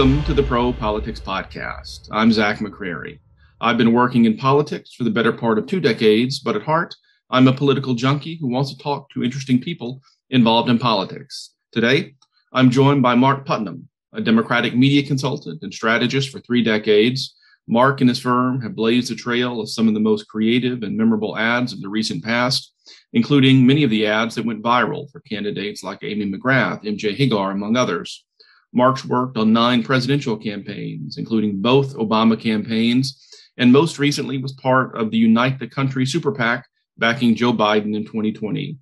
Welcome to the Pro Politics Podcast. I'm Zac McCrary. I've been working in politics for the better part of two decades, but at heart, I'm a political junkie who wants to talk to interesting people involved in politics. Today, I'm joined by Mark Putnam, a Democratic media consultant and strategist for three decades. Mark and his firm have blazed a trail of some of the most creative and memorable ads of the recent past, including many of the ads that went viral for candidates like Amy McGrath, MJ Hegar, among others. Mark's worked on nine presidential campaigns, including both Obama campaigns, and most recently was part of the Unite the Country Super PAC backing Joe Biden in 2020.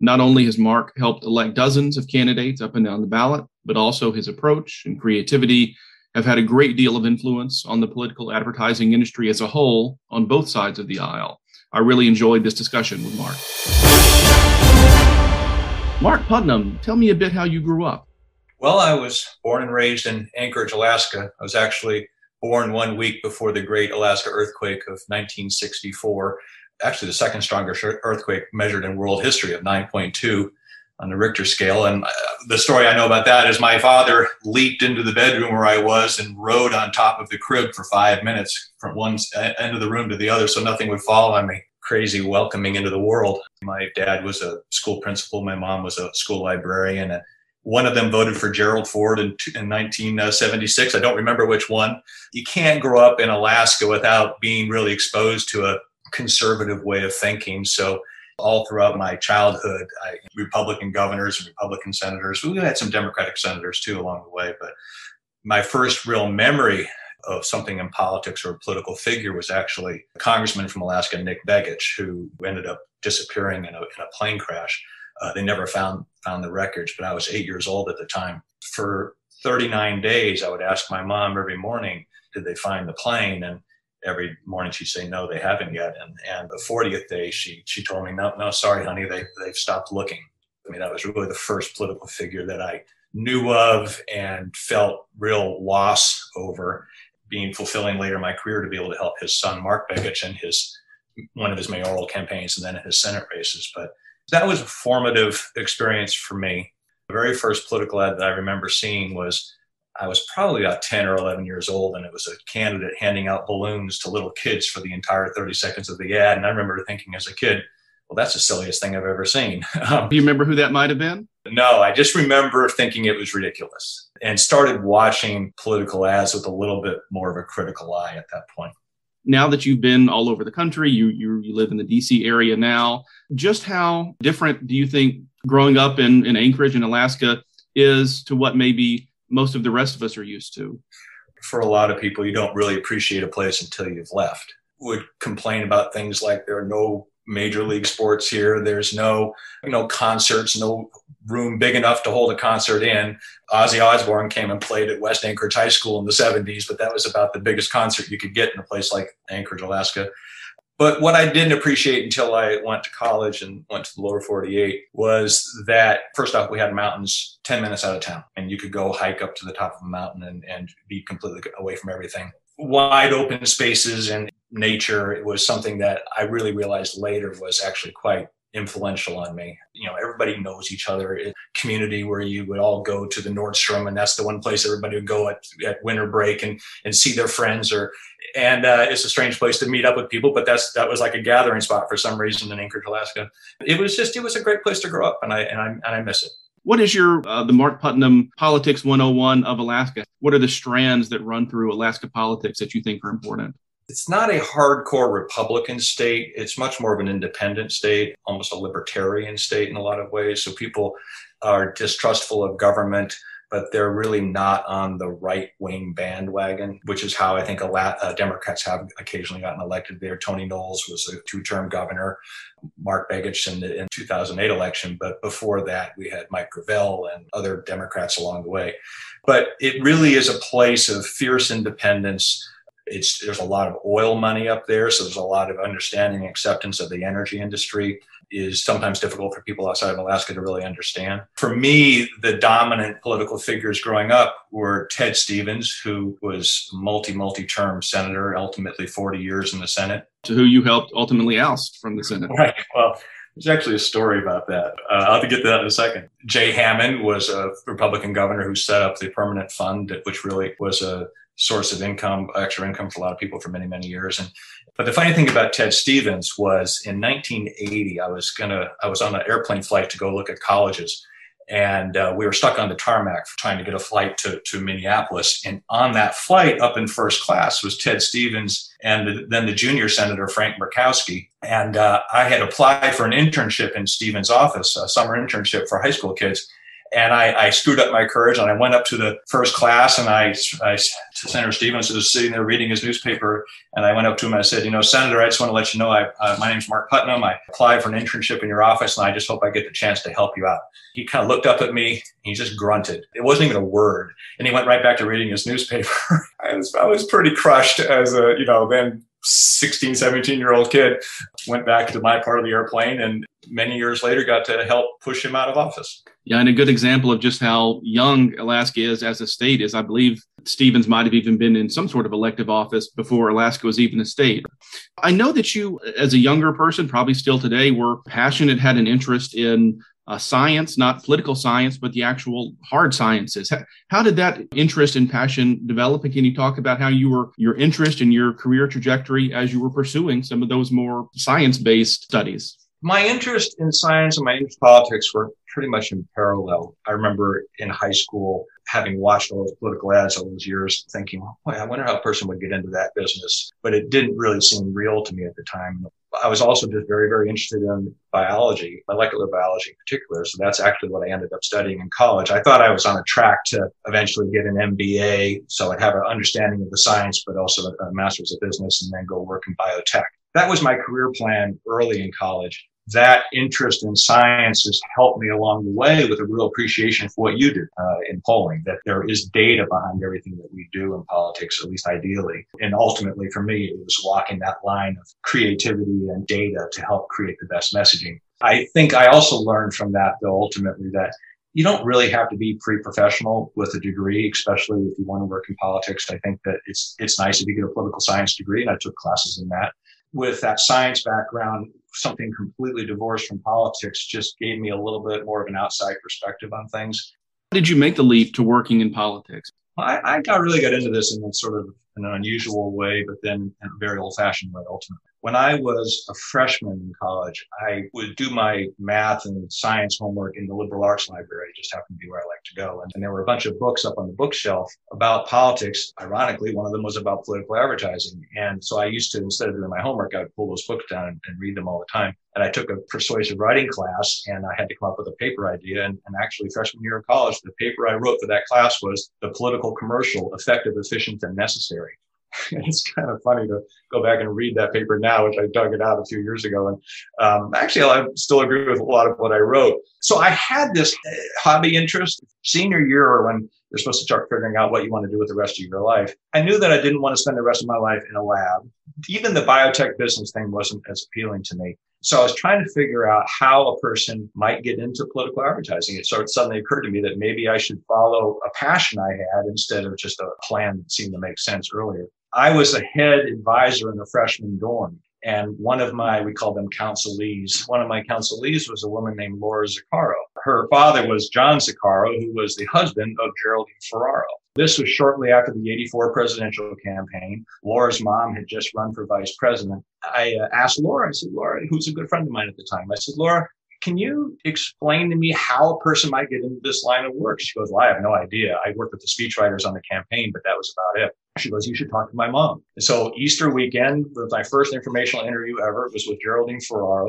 Not only has Mark helped elect dozens of candidates up and down the ballot, but also his approach and creativity have had a great deal of influence on the political advertising industry as a whole on both sides of the aisle. I really enjoyed this discussion with Mark. Mark Putnam, tell me a bit how you grew up. Well, I was born and raised in Anchorage, Alaska. I was actually born one week before the great Alaska earthquake of 1964. Actually, the second strongest earthquake measured in world history of 9.2 on the Richter scale. And uh, the story I know about that is my father leaped into the bedroom where I was and rode on top of the crib for five minutes from one end of the room to the other so nothing would fall on me. Crazy welcoming into the world. My dad was a school principal, my mom was a school librarian. And one of them voted for Gerald Ford in, in 1976. I don't remember which one. You can't grow up in Alaska without being really exposed to a conservative way of thinking. So, all throughout my childhood, I, Republican governors and Republican senators. We had some Democratic senators too along the way. But my first real memory of something in politics or a political figure was actually a congressman from Alaska, Nick Begich, who ended up disappearing in a, in a plane crash. Uh, they never found found the records, but I was eight years old at the time. For 39 days, I would ask my mom every morning, "Did they find the plane?" And every morning she'd say, "No, they haven't yet." And and the 40th day, she she told me, "No, no, sorry, honey, they they've stopped looking." I mean, that was really the first political figure that I knew of and felt real loss over. Being fulfilling later in my career to be able to help his son Mark Begich in his one of his mayoral campaigns and then his Senate races, but that was a formative experience for me. The very first political ad that I remember seeing was I was probably about 10 or 11 years old, and it was a candidate handing out balloons to little kids for the entire 30 seconds of the ad. And I remember thinking as a kid, well, that's the silliest thing I've ever seen. Um, Do you remember who that might have been? No, I just remember thinking it was ridiculous and started watching political ads with a little bit more of a critical eye at that point now that you've been all over the country, you, you, you live in the DC area now, just how different do you think growing up in, in Anchorage in Alaska is to what maybe most of the rest of us are used to? For a lot of people, you don't really appreciate a place until you've left. Would complain about things like there are no major league sports here. There's no, you know, concerts, no room big enough to hold a concert in. Ozzy Osbourne came and played at West Anchorage High School in the 70s, but that was about the biggest concert you could get in a place like Anchorage, Alaska. But what I didn't appreciate until I went to college and went to the lower 48 was that first off, we had mountains 10 minutes out of town, and you could go hike up to the top of a mountain and, and be completely away from everything. Wide open spaces and nature it was something that I really realized later was actually quite influential on me. You know, everybody knows each other. A community where you would all go to the Nordstrom, and that's the one place everybody would go at, at winter break and and see their friends. Or and uh, it's a strange place to meet up with people, but that's that was like a gathering spot for some reason in Anchorage, Alaska. It was just it was a great place to grow up, and I and I and I miss it. What is your uh, the Mark Putnam Politics 101 of Alaska? What are the strands that run through Alaska politics that you think are important? It's not a hardcore Republican state. It's much more of an independent state, almost a libertarian state in a lot of ways. So people are distrustful of government, but they're really not on the right wing bandwagon, which is how I think a lot, uh, Democrats have occasionally gotten elected there. Tony Knowles was a two term governor, Mark Begich in the in 2008 election. But before that, we had Mike Gravel and other Democrats along the way. But it really is a place of fierce independence it's there's a lot of oil money up there, so there's a lot of understanding and acceptance of the energy industry is sometimes difficult for people outside of Alaska to really understand. For me, the dominant political figures growing up were Ted Stevens, who was multi multi term senator, ultimately 40 years in the Senate, to who you helped ultimately oust from the Senate. Right. Well, There's actually a story about that. Uh, I'll have to get to that in a second. Jay Hammond was a Republican governor who set up the permanent fund, which really was a source of income, extra income for a lot of people for many, many years. And but the funny thing about Ted Stevens was in 1980, I was gonna, I was on an airplane flight to go look at colleges, and uh, we were stuck on the tarmac trying to get a flight to, to Minneapolis. And on that flight, up in first class, was Ted Stevens and the, then the junior senator Frank Murkowski. And uh, I had applied for an internship in Stevens' office, a summer internship for high school kids and I, I, screwed up my courage and I went up to the first class and I, I Senator Stevens was sitting there reading his newspaper and I went up to him and I said, you know, Senator, I just want to let you know, I, uh, my name's Mark Putnam. I applied for an internship in your office and I just hope I get the chance to help you out. He kind of looked up at me and he just grunted. It wasn't even a word. And he went right back to reading his newspaper. I, was, I was pretty crushed as a, you know, then 16, 17 year old kid, went back to my part of the airplane and many years later got to help push him out of office. Yeah, and a good example of just how young Alaska is as a state is I believe Stevens might have even been in some sort of elective office before Alaska was even a state. I know that you, as a younger person, probably still today, were passionate, had an interest in uh, science, not political science, but the actual hard sciences. How, how, did that interest and passion develop? And can you talk about how you were your interest and your career trajectory as you were pursuing some of those more science-based studies? My interest in science and my interest in politics were pretty much in parallel. I remember in high school having watched all those political ads all those years, thinking, boy, I wonder how a person would get into that business. But it didn't really seem real to me at the time. I was also just very, very interested in biology, molecular biology in particular. So that's actually what I ended up studying in college. I thought I was on a track to eventually get an MBA. So I'd have an understanding of the science, but also a master's of business and then go work in biotech. That was my career plan early in college that interest in science has helped me along the way with a real appreciation for what you do uh, in polling, that there is data behind everything that we do in politics, at least ideally. And ultimately, for me, it was walking that line of creativity and data to help create the best messaging. I think I also learned from that, though, ultimately, that you don't really have to be pre-professional with a degree, especially if you want to work in politics. I think that it's it's nice if you get a political science degree, and I took classes in that with that science background, something completely divorced from politics just gave me a little bit more of an outside perspective on things. How did you make the leap to working in politics? I, I got really got into this in sort of an unusual way, but then in a very old fashioned way ultimately. When I was a freshman in college, I would do my math and science homework in the liberal arts library. It just happened to be where I like to go. And, and there were a bunch of books up on the bookshelf about politics. Ironically, one of them was about political advertising. And so I used to, instead of doing my homework, I would pull those books down and, and read them all the time. And I took a persuasive writing class and I had to come up with a paper idea. And, and actually, freshman year of college, the paper I wrote for that class was the political commercial, effective, efficient, and necessary. it's kind of funny to go back and read that paper now, which I dug it out a few years ago. And um, actually, I still agree with a lot of what I wrote. So I had this uh, hobby interest senior year when you're supposed to start figuring out what you want to do with the rest of your life. I knew that I didn't want to spend the rest of my life in a lab. Even the biotech business thing wasn't as appealing to me. So I was trying to figure out how a person might get into political advertising. It sort of suddenly occurred to me that maybe I should follow a passion I had instead of just a plan that seemed to make sense earlier. I was a head advisor in the freshman dorm. And one of my, we call them counselees, one of my counselees was a woman named Laura Zaccaro. Her father was John Zaccaro, who was the husband of Geraldine Ferraro. This was shortly after the 84 presidential campaign. Laura's mom had just run for vice president. I uh, asked Laura, I said, Laura, who's a good friend of mine at the time, I said, Laura, can you explain to me how a person might get into this line of work? She goes, well, I have no idea. I worked with the speechwriters on the campaign, but that was about it. She goes, you should talk to my mom. So Easter weekend was my first informational interview ever. It was with Geraldine Ferraro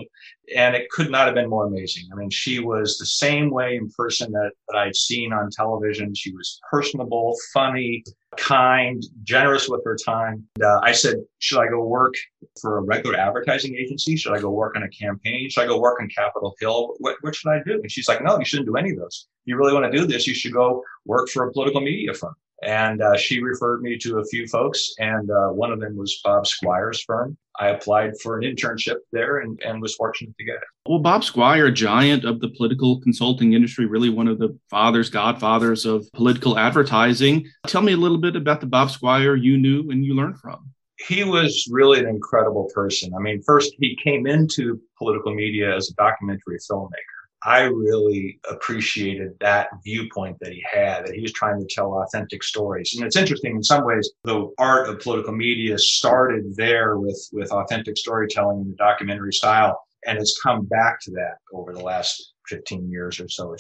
and it could not have been more amazing. I mean, she was the same way in person that, that I'd seen on television. She was personable, funny, kind, generous with her time. Uh, I said, should I go work for a regular advertising agency? Should I go work on a campaign? Should I go work on Capitol Hill? What, what should I do? And she's like, no, you shouldn't do any of those. If you really want to do this, you should go work for a political media firm. And uh, she referred me to a few folks, and uh, one of them was Bob Squier's firm. I applied for an internship there and, and was fortunate to get it. Well, Bob Squier, giant of the political consulting industry, really one of the fathers, godfathers of political advertising. Tell me a little bit about the Bob Squier you knew and you learned from He was really an incredible person. I mean, first, he came into political media as a documentary filmmaker. I really appreciated that viewpoint that he had, that he was trying to tell authentic stories. And it's interesting in some ways, the art of political media started there with, with authentic storytelling in the documentary style. And it's come back to that over the last 15 years or so.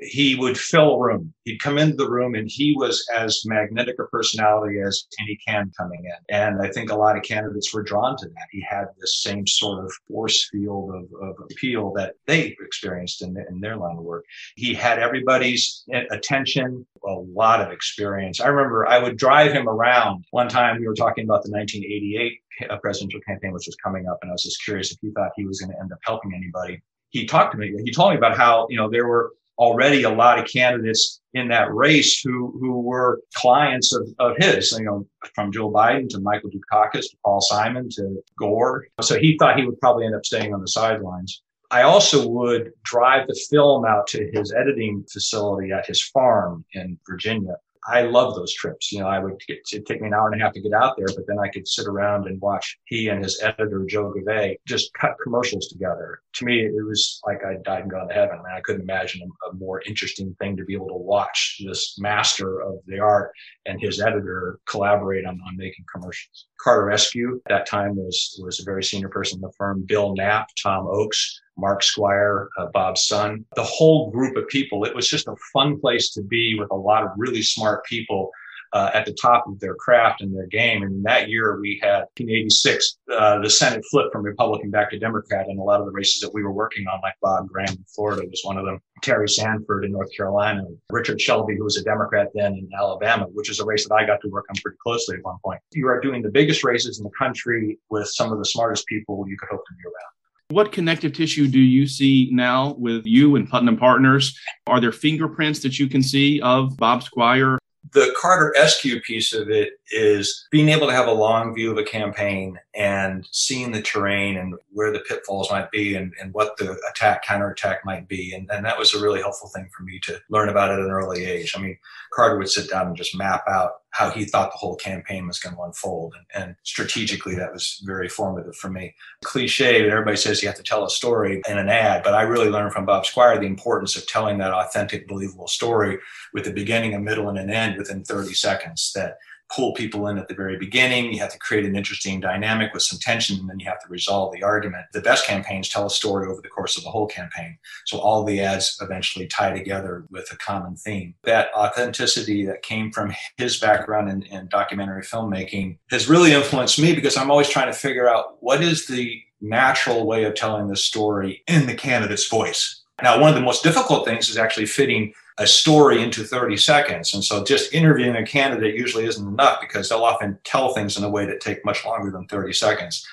He would fill a room. He'd come into the room and he was as magnetic a personality as any can coming in. And I think a lot of candidates were drawn to that. He had this same sort of force field of, of appeal that they experienced in, in their line of work. He had everybody's attention, a lot of experience. I remember I would drive him around. One time we were talking about the 1988 uh, presidential campaign, which was coming up, and I was just curious if he thought he was going to end up helping anybody he talked to me. He told me about how you know there were already a lot of candidates in that race who who were clients of, of his. You know, from Joe Biden to Michael Dukakis to Paul Simon to Gore. So he thought he would probably end up staying on the sidelines. I also would drive the film out to his editing facility at his farm in Virginia I love those trips. You know, I would get, it'd take me an hour and a half to get out there, but then I could sit around and watch he and his editor, Joe Gavay, just cut commercials together. To me, it was like I died and gone to heaven. I, mean, I couldn't imagine a, a, more interesting thing to be able to watch this master of the art and his editor collaborate on, on making commercials. Carter Eskew at that time was, was a very senior person in the firm. Bill Knapp, Tom Oakes, Mark Squier, uh, Bob's son, the whole group of people. It was just a fun place to be with a lot of really smart people uh, at the top of their craft and their game. And that year we had in 86, uh, the Senate flipped from Republican back to Democrat And a lot of the races that we were working on, like Bob Graham in Florida was one of them, Terry Sanford in North Carolina, Richard Shelby, who was a Democrat then in Alabama, which is a race that I got to work on pretty closely at one point. You are doing the biggest races in the country with some of the smartest people you could hope to be around. What connective tissue do you see now with you and Putnam Partners? Are there fingerprints that you can see of Bob Squier? The Carter Eskew piece of it is being able to have a long view of a campaign and seeing the terrain and where the pitfalls might be and, and what the attack counterattack might be and, and that was a really helpful thing for me to learn about at an early age i mean carter would sit down and just map out how he thought the whole campaign was going to unfold and, and strategically that was very formative for me. Cliche but everybody says you have to tell a story in an ad but i really learned from bob squier the importance of telling that authentic believable story with a beginning a middle and an end within 30 seconds that pull people in at the very beginning. You have to create an interesting dynamic with some tension, and then you have to resolve the argument. The best campaigns tell a story over the course of the whole campaign. So all the ads eventually tie together with a common theme. That authenticity that came from his background in, in documentary filmmaking has really influenced me because I'm always trying to figure out what is the natural way of telling this story in the candidate's voice. Now, one of the most difficult things is actually fitting a story into 30 seconds. And so just interviewing a candidate usually isn't enough because they'll often tell things in a way that take much longer than 30 seconds.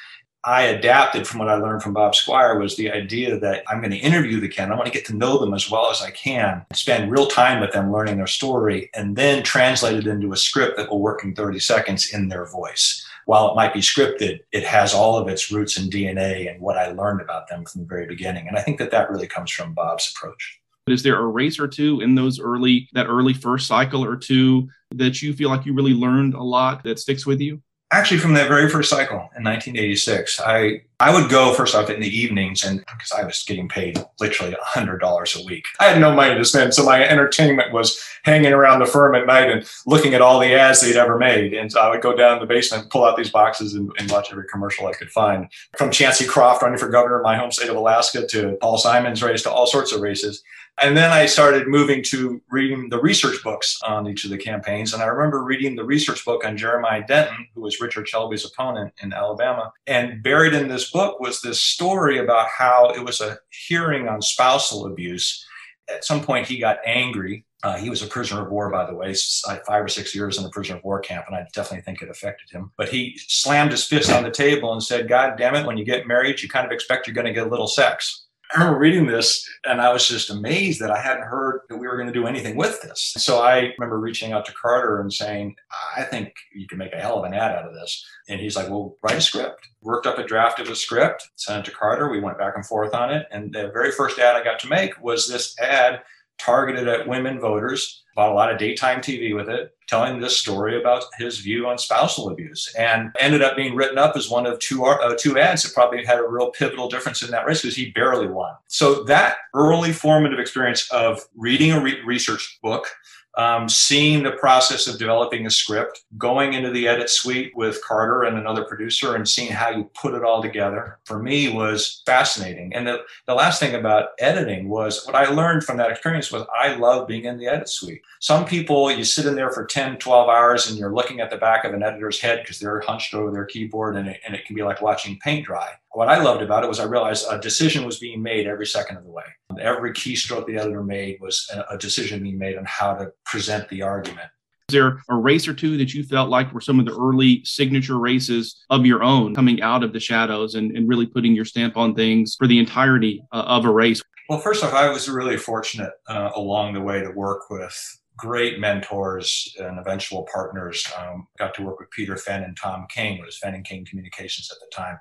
I adapted from what I learned from Bob Squier was the idea that I'm going to interview the candidate. I want to get to know them as well as I can, spend real time with them learning their story, and then translate it into a script that will work in 30 seconds in their voice. While it might be scripted, it has all of its roots and DNA and what I learned about them from the very beginning. And I think that that really comes from Bob's approach. Is there a race or two in those early, that early first cycle or two that you feel like you really learned a lot that sticks with you? Actually, from that very first cycle in 1986, I I would go first off in the evenings, and because I was getting paid literally hundred dollars a week, I had no money to spend, so my entertainment was hanging around the firm at night and looking at all the ads they'd ever made. And so I would go down in the basement, pull out these boxes, and, and watch every commercial I could find, from Chancy Croft running for governor in my home state of Alaska to Paul Simon's race to all sorts of races. And then I started moving to reading the research books on each of the campaigns. And I remember reading the research book on Jeremiah Denton, who was Richard Shelby's opponent in Alabama. And buried in this book was this story about how it was a hearing on spousal abuse. At some point, he got angry. Uh, he was a prisoner of war, by the way, five or six years in a prisoner of war camp, and I definitely think it affected him. But he slammed his fist on the table and said, God damn it, when you get married, you kind of expect you're going to get a little sex. I remember reading this and I was just amazed that I hadn't heard that we were going to do anything with this. So I remember reaching out to Carter and saying, I think you can make a hell of an ad out of this. And he's like, well, write a script. Worked up a draft of a script, sent it to Carter. We went back and forth on it. And the very first ad I got to make was this ad targeted at women voters. Bought a lot of daytime TV with it. telling this story about his view on spousal abuse and ended up being written up as one of two, uh, two ads that probably had a real pivotal difference in that race because he barely won. So that early formative experience of reading a re- research book, um, seeing the process of developing a script, going into the edit suite with Carter and another producer and seeing how you put it all together for me was fascinating. And the, the last thing about editing was what I learned from that experience was I love being in the edit suite. Some people, you sit in there for 10, 12 hours and you're looking at the back of an editor's head because they're hunched over their keyboard and it, and it can be like watching paint dry. What I loved about it was I realized a decision was being made every second of the way. Every keystroke the editor made was a, decision being made on how to present the argument. Is there a race or two that you felt like were some of the early signature races of your own coming out of the shadows and, and really putting your stamp on things for the entirety uh, of a race? Well, first off, I was really fortunate uh, along the way to work with great mentors and eventual partners. Um, got to work with Peter Fenn and Tom King, was Fenn and King Communications at the time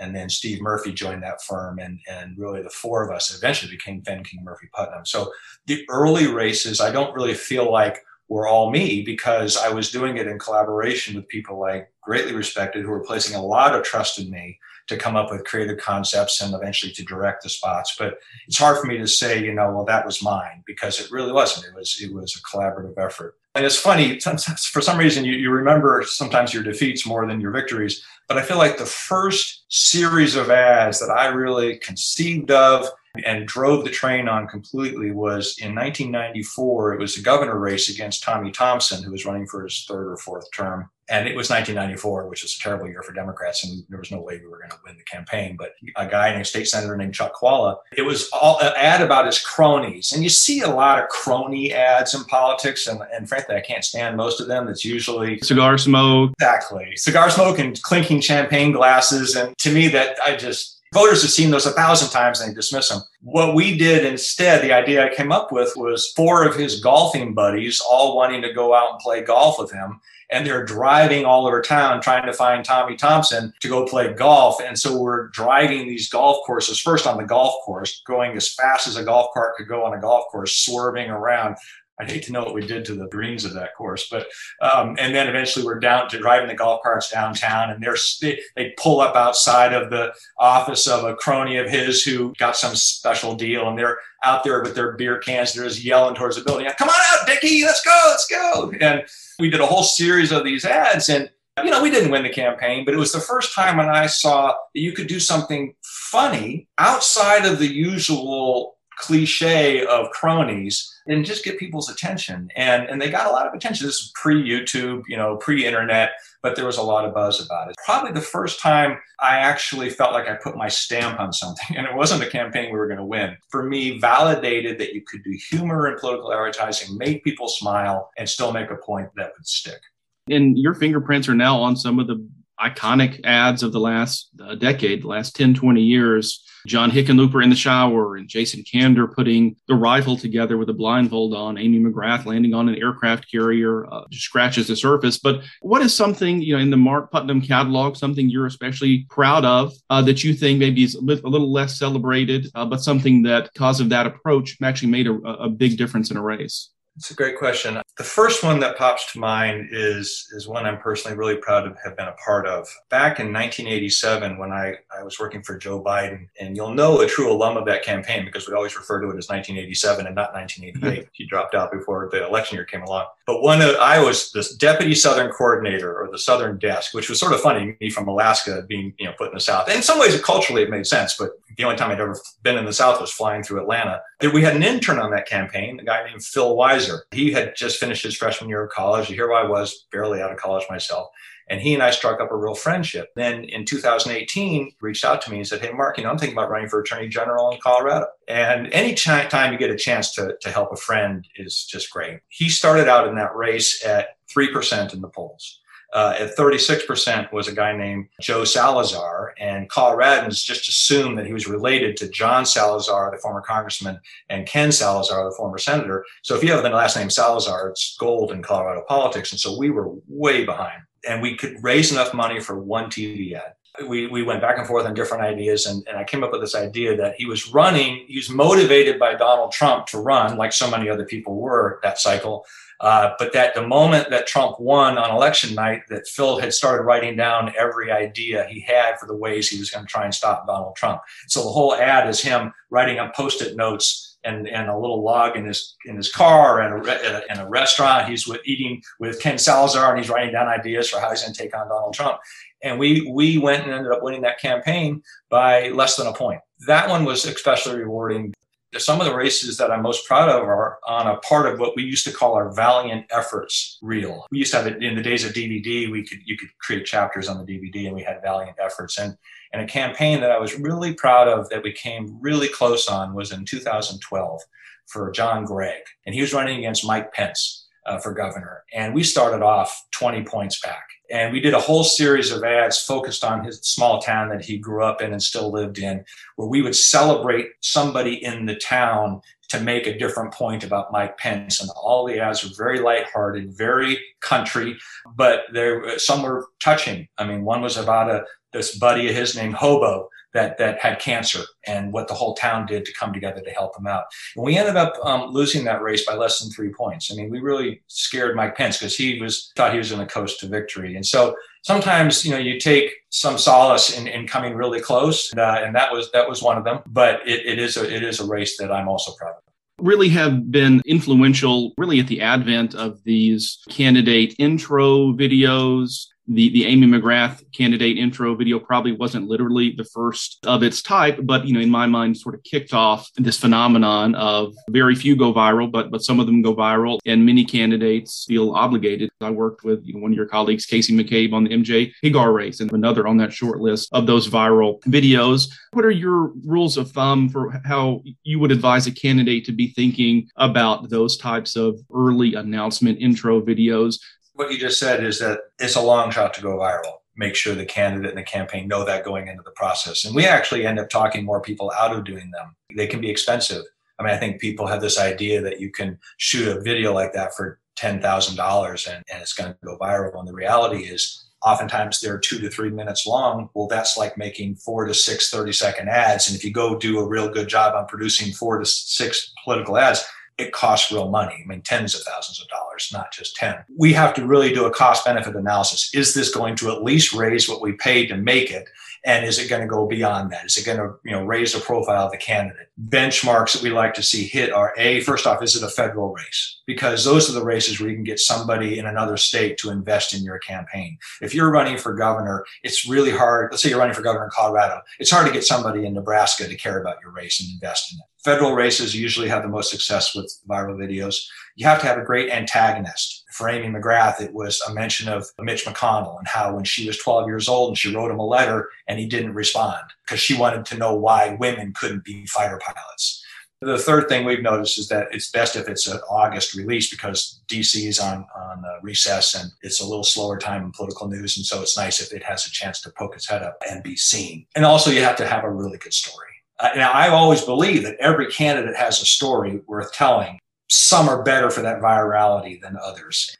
and then Steve Murphy joined that firm, and and really the four of us eventually became Fenn King Murphy Putnam. So the early races, I don't really feel like were all me because I was doing it in collaboration with people I greatly respected who were placing a lot of trust in me to come up with creative concepts and eventually to direct the spots. But it's hard for me to say, you know, well, that was mine because it really wasn't. It was it was a collaborative effort. And it's funny, for some reason, you, you remember sometimes your defeats more than your victories. But I feel like the first series of ads that I really conceived of and drove the train on completely was in 1994. It was a governor race against Tommy Thompson, who was running for his third or fourth term. And it was 1994, which was a terrible year for Democrats, and there was no way we were going to win the campaign. But a guy named state senator named Chuck Chvala, it was all an ad about his cronies. And you see a lot of crony ads in politics, and, and frankly, I can't stand most of them. It's usually cigar smoke. Exactly. Cigar smoke and clinking champagne glasses. And to me, that I just, Voters have seen those a thousand times and they dismiss them. What we did instead, the idea I came up with was four of his golfing buddies all wanting to go out and play golf with him. And they're driving all over town trying to find Tommy Thompson to go play golf. And so we're driving these golf courses first on the golf course, going as fast as a golf cart could go on a golf course, swerving around, I'd hate to know what we did to the greens of that course, but um, and then eventually we're down to driving the golf carts downtown, and they're they, they pull up outside of the office of a crony of his who got some special deal, and they're out there with their beer cans, they're just yelling towards the building, "Come on out, Dickie, let's go, let's go!" And we did a whole series of these ads, and you know we didn't win the campaign, but it was the first time when I saw that you could do something funny outside of the usual cliche of cronies and just get people's attention. And, and they got a lot of attention. This is pre YouTube, you know, pre internet, but there was a lot of buzz about it. Probably the first time I actually felt like I put my stamp on something, and it wasn't a campaign we were going to win. For me, validated that you could do humor in political advertising, make people smile, and still make a point that would stick. And your fingerprints are now on some of the iconic ads of the last uh, decade, the last 10, 20 years. John Hickenlooper in the shower and Jason Kander putting the rifle together with a blindfold on, Amy McGrath landing on an aircraft carrier, uh, scratches the surface. But what is something, you know, in the Mark Putnam catalog, something you're especially proud of uh, that you think maybe is a little less celebrated, uh, but something that, because of that approach, actually made a, a big difference in a race? It's a great question. The first one that pops to mind is is one I'm personally really proud to have been a part of. Back in 1987, when I, I was working for Joe Biden, and you'll know a true alum of that campaign because we always refer to it as 1987 and not 1988. he dropped out before the election year came along. But one of, I was the deputy Southern coordinator or the Southern desk, which was sort of funny, me from Alaska being you know put in the South. In some ways, culturally, it made sense. But the only time I'd ever been in the South was flying through Atlanta. We had an intern on that campaign, a guy named Phil Weiser. He had just finished his freshman year of college. Here I was, barely out of college myself. And he and I struck up a real friendship. Then in 2018, reached out to me and said, Hey, Mark, you know, I'm thinking about running for attorney general in Colorado. And any time you get a chance to, to help a friend is just great. He started out in that race at 3% in the polls. Uh, at 36% was a guy named Joe Salazar, and Coloradans just assumed that he was related to John Salazar, the former congressman, and Ken Salazar, the former senator. So if you have the last name Salazar, it's gold in Colorado politics. And so we were way behind. And we could raise enough money for one TV ad. we, we went back and forth on different ideas and, and i came up with this idea that he was running he was motivated by donald trump to run like so many other people were that cycle uh, but that the moment that Trump won on election night, that Phil had started writing down every idea he had for the ways he was going to try and stop Donald Trump. So the whole ad is him writing on post-it notes and, and a little log in his in his car and a, in a restaurant. He's with, eating with Ken Salazar and he's writing down ideas for how he's going to take on Donald Trump. And we we went and ended up winning that campaign by less than a point. That one was especially rewarding some of the races that I'm most proud of are on a part of what we used to call our valiant efforts reel. We used to have it in the days of DVD. We could you could create chapters on the DVD, and we had valiant efforts. And and a campaign that I was really proud of that we came really close on was in 2012 for John Gregg, and he was running against Mike Pence uh, for governor. And we started off 20 points back. And we did a whole series of ads focused on his small town that he grew up in and still lived in, where we would celebrate somebody in the town to make a different point about Mike Pence. And all the ads were very lighthearted, very country, but there some were touching. I mean, one was about a this buddy of his named Hobo that that had cancer and what the whole town did to come together to help him out. And we ended up um, losing that race by less than three points. I mean, we really scared Mike Pence because he was thought he was going to coast to victory. And so sometimes you know you take some solace in, in coming really close, and, uh, and that was that was one of them. But it, it is a it is a race that I'm also proud of really have been influential really at the advent of these candidate intro videos the, the Amy McGrath candidate intro video probably wasn't literally the first of its type, but you know, in my mind, sort of kicked off this phenomenon of very few go viral, but but some of them go viral, and many candidates feel obligated. I worked with you know, one of your colleagues, Casey McCabe, on the MJ Hegar race, and another on that short list of those viral videos. What are your rules of thumb for how you would advise a candidate to be thinking about those types of early announcement intro videos what you just said is that it's a long shot to go viral. Make sure the candidate and the campaign know that going into the process. And we actually end up talking more people out of doing them. They can be expensive. I mean, I think people have this idea that you can shoot a video like that for $10,000 and, and it's going to go viral. And the reality is, oftentimes they're two to three minutes long. Well, that's like making four to six 30 second ads. And if you go do a real good job on producing four to six political ads, it costs real money. I mean, tens of thousands of dollars, not just 10. We have to really do a cost benefit analysis. Is this going to at least raise what we paid to make it? And is it going to go beyond that? Is it going to, you know, raise the profile of the candidate? Benchmarks that we like to see hit are A, first off, is it a federal race? Because those are the races where you can get somebody in another state to invest in your campaign. If you're running for governor, it's really hard. Let's say you're running for governor in Colorado. It's hard to get somebody in Nebraska to care about your race and invest in it. Federal races usually have the most success with viral videos. You have to have a great antagonist. For Amy McGrath, it was a mention of Mitch McConnell and how when she was 12 years old and she wrote him a letter and he didn't respond because she wanted to know why women couldn't be fighter pilots. The third thing we've noticed is that it's best if it's an August release because DC is on, on uh, recess and it's a little slower time in political news. And so it's nice if it has a chance to poke its head up and be seen. And also, you have to have a really good story. Uh, now, I've always believe that every candidate has a story worth telling. Some are better for that virality than others.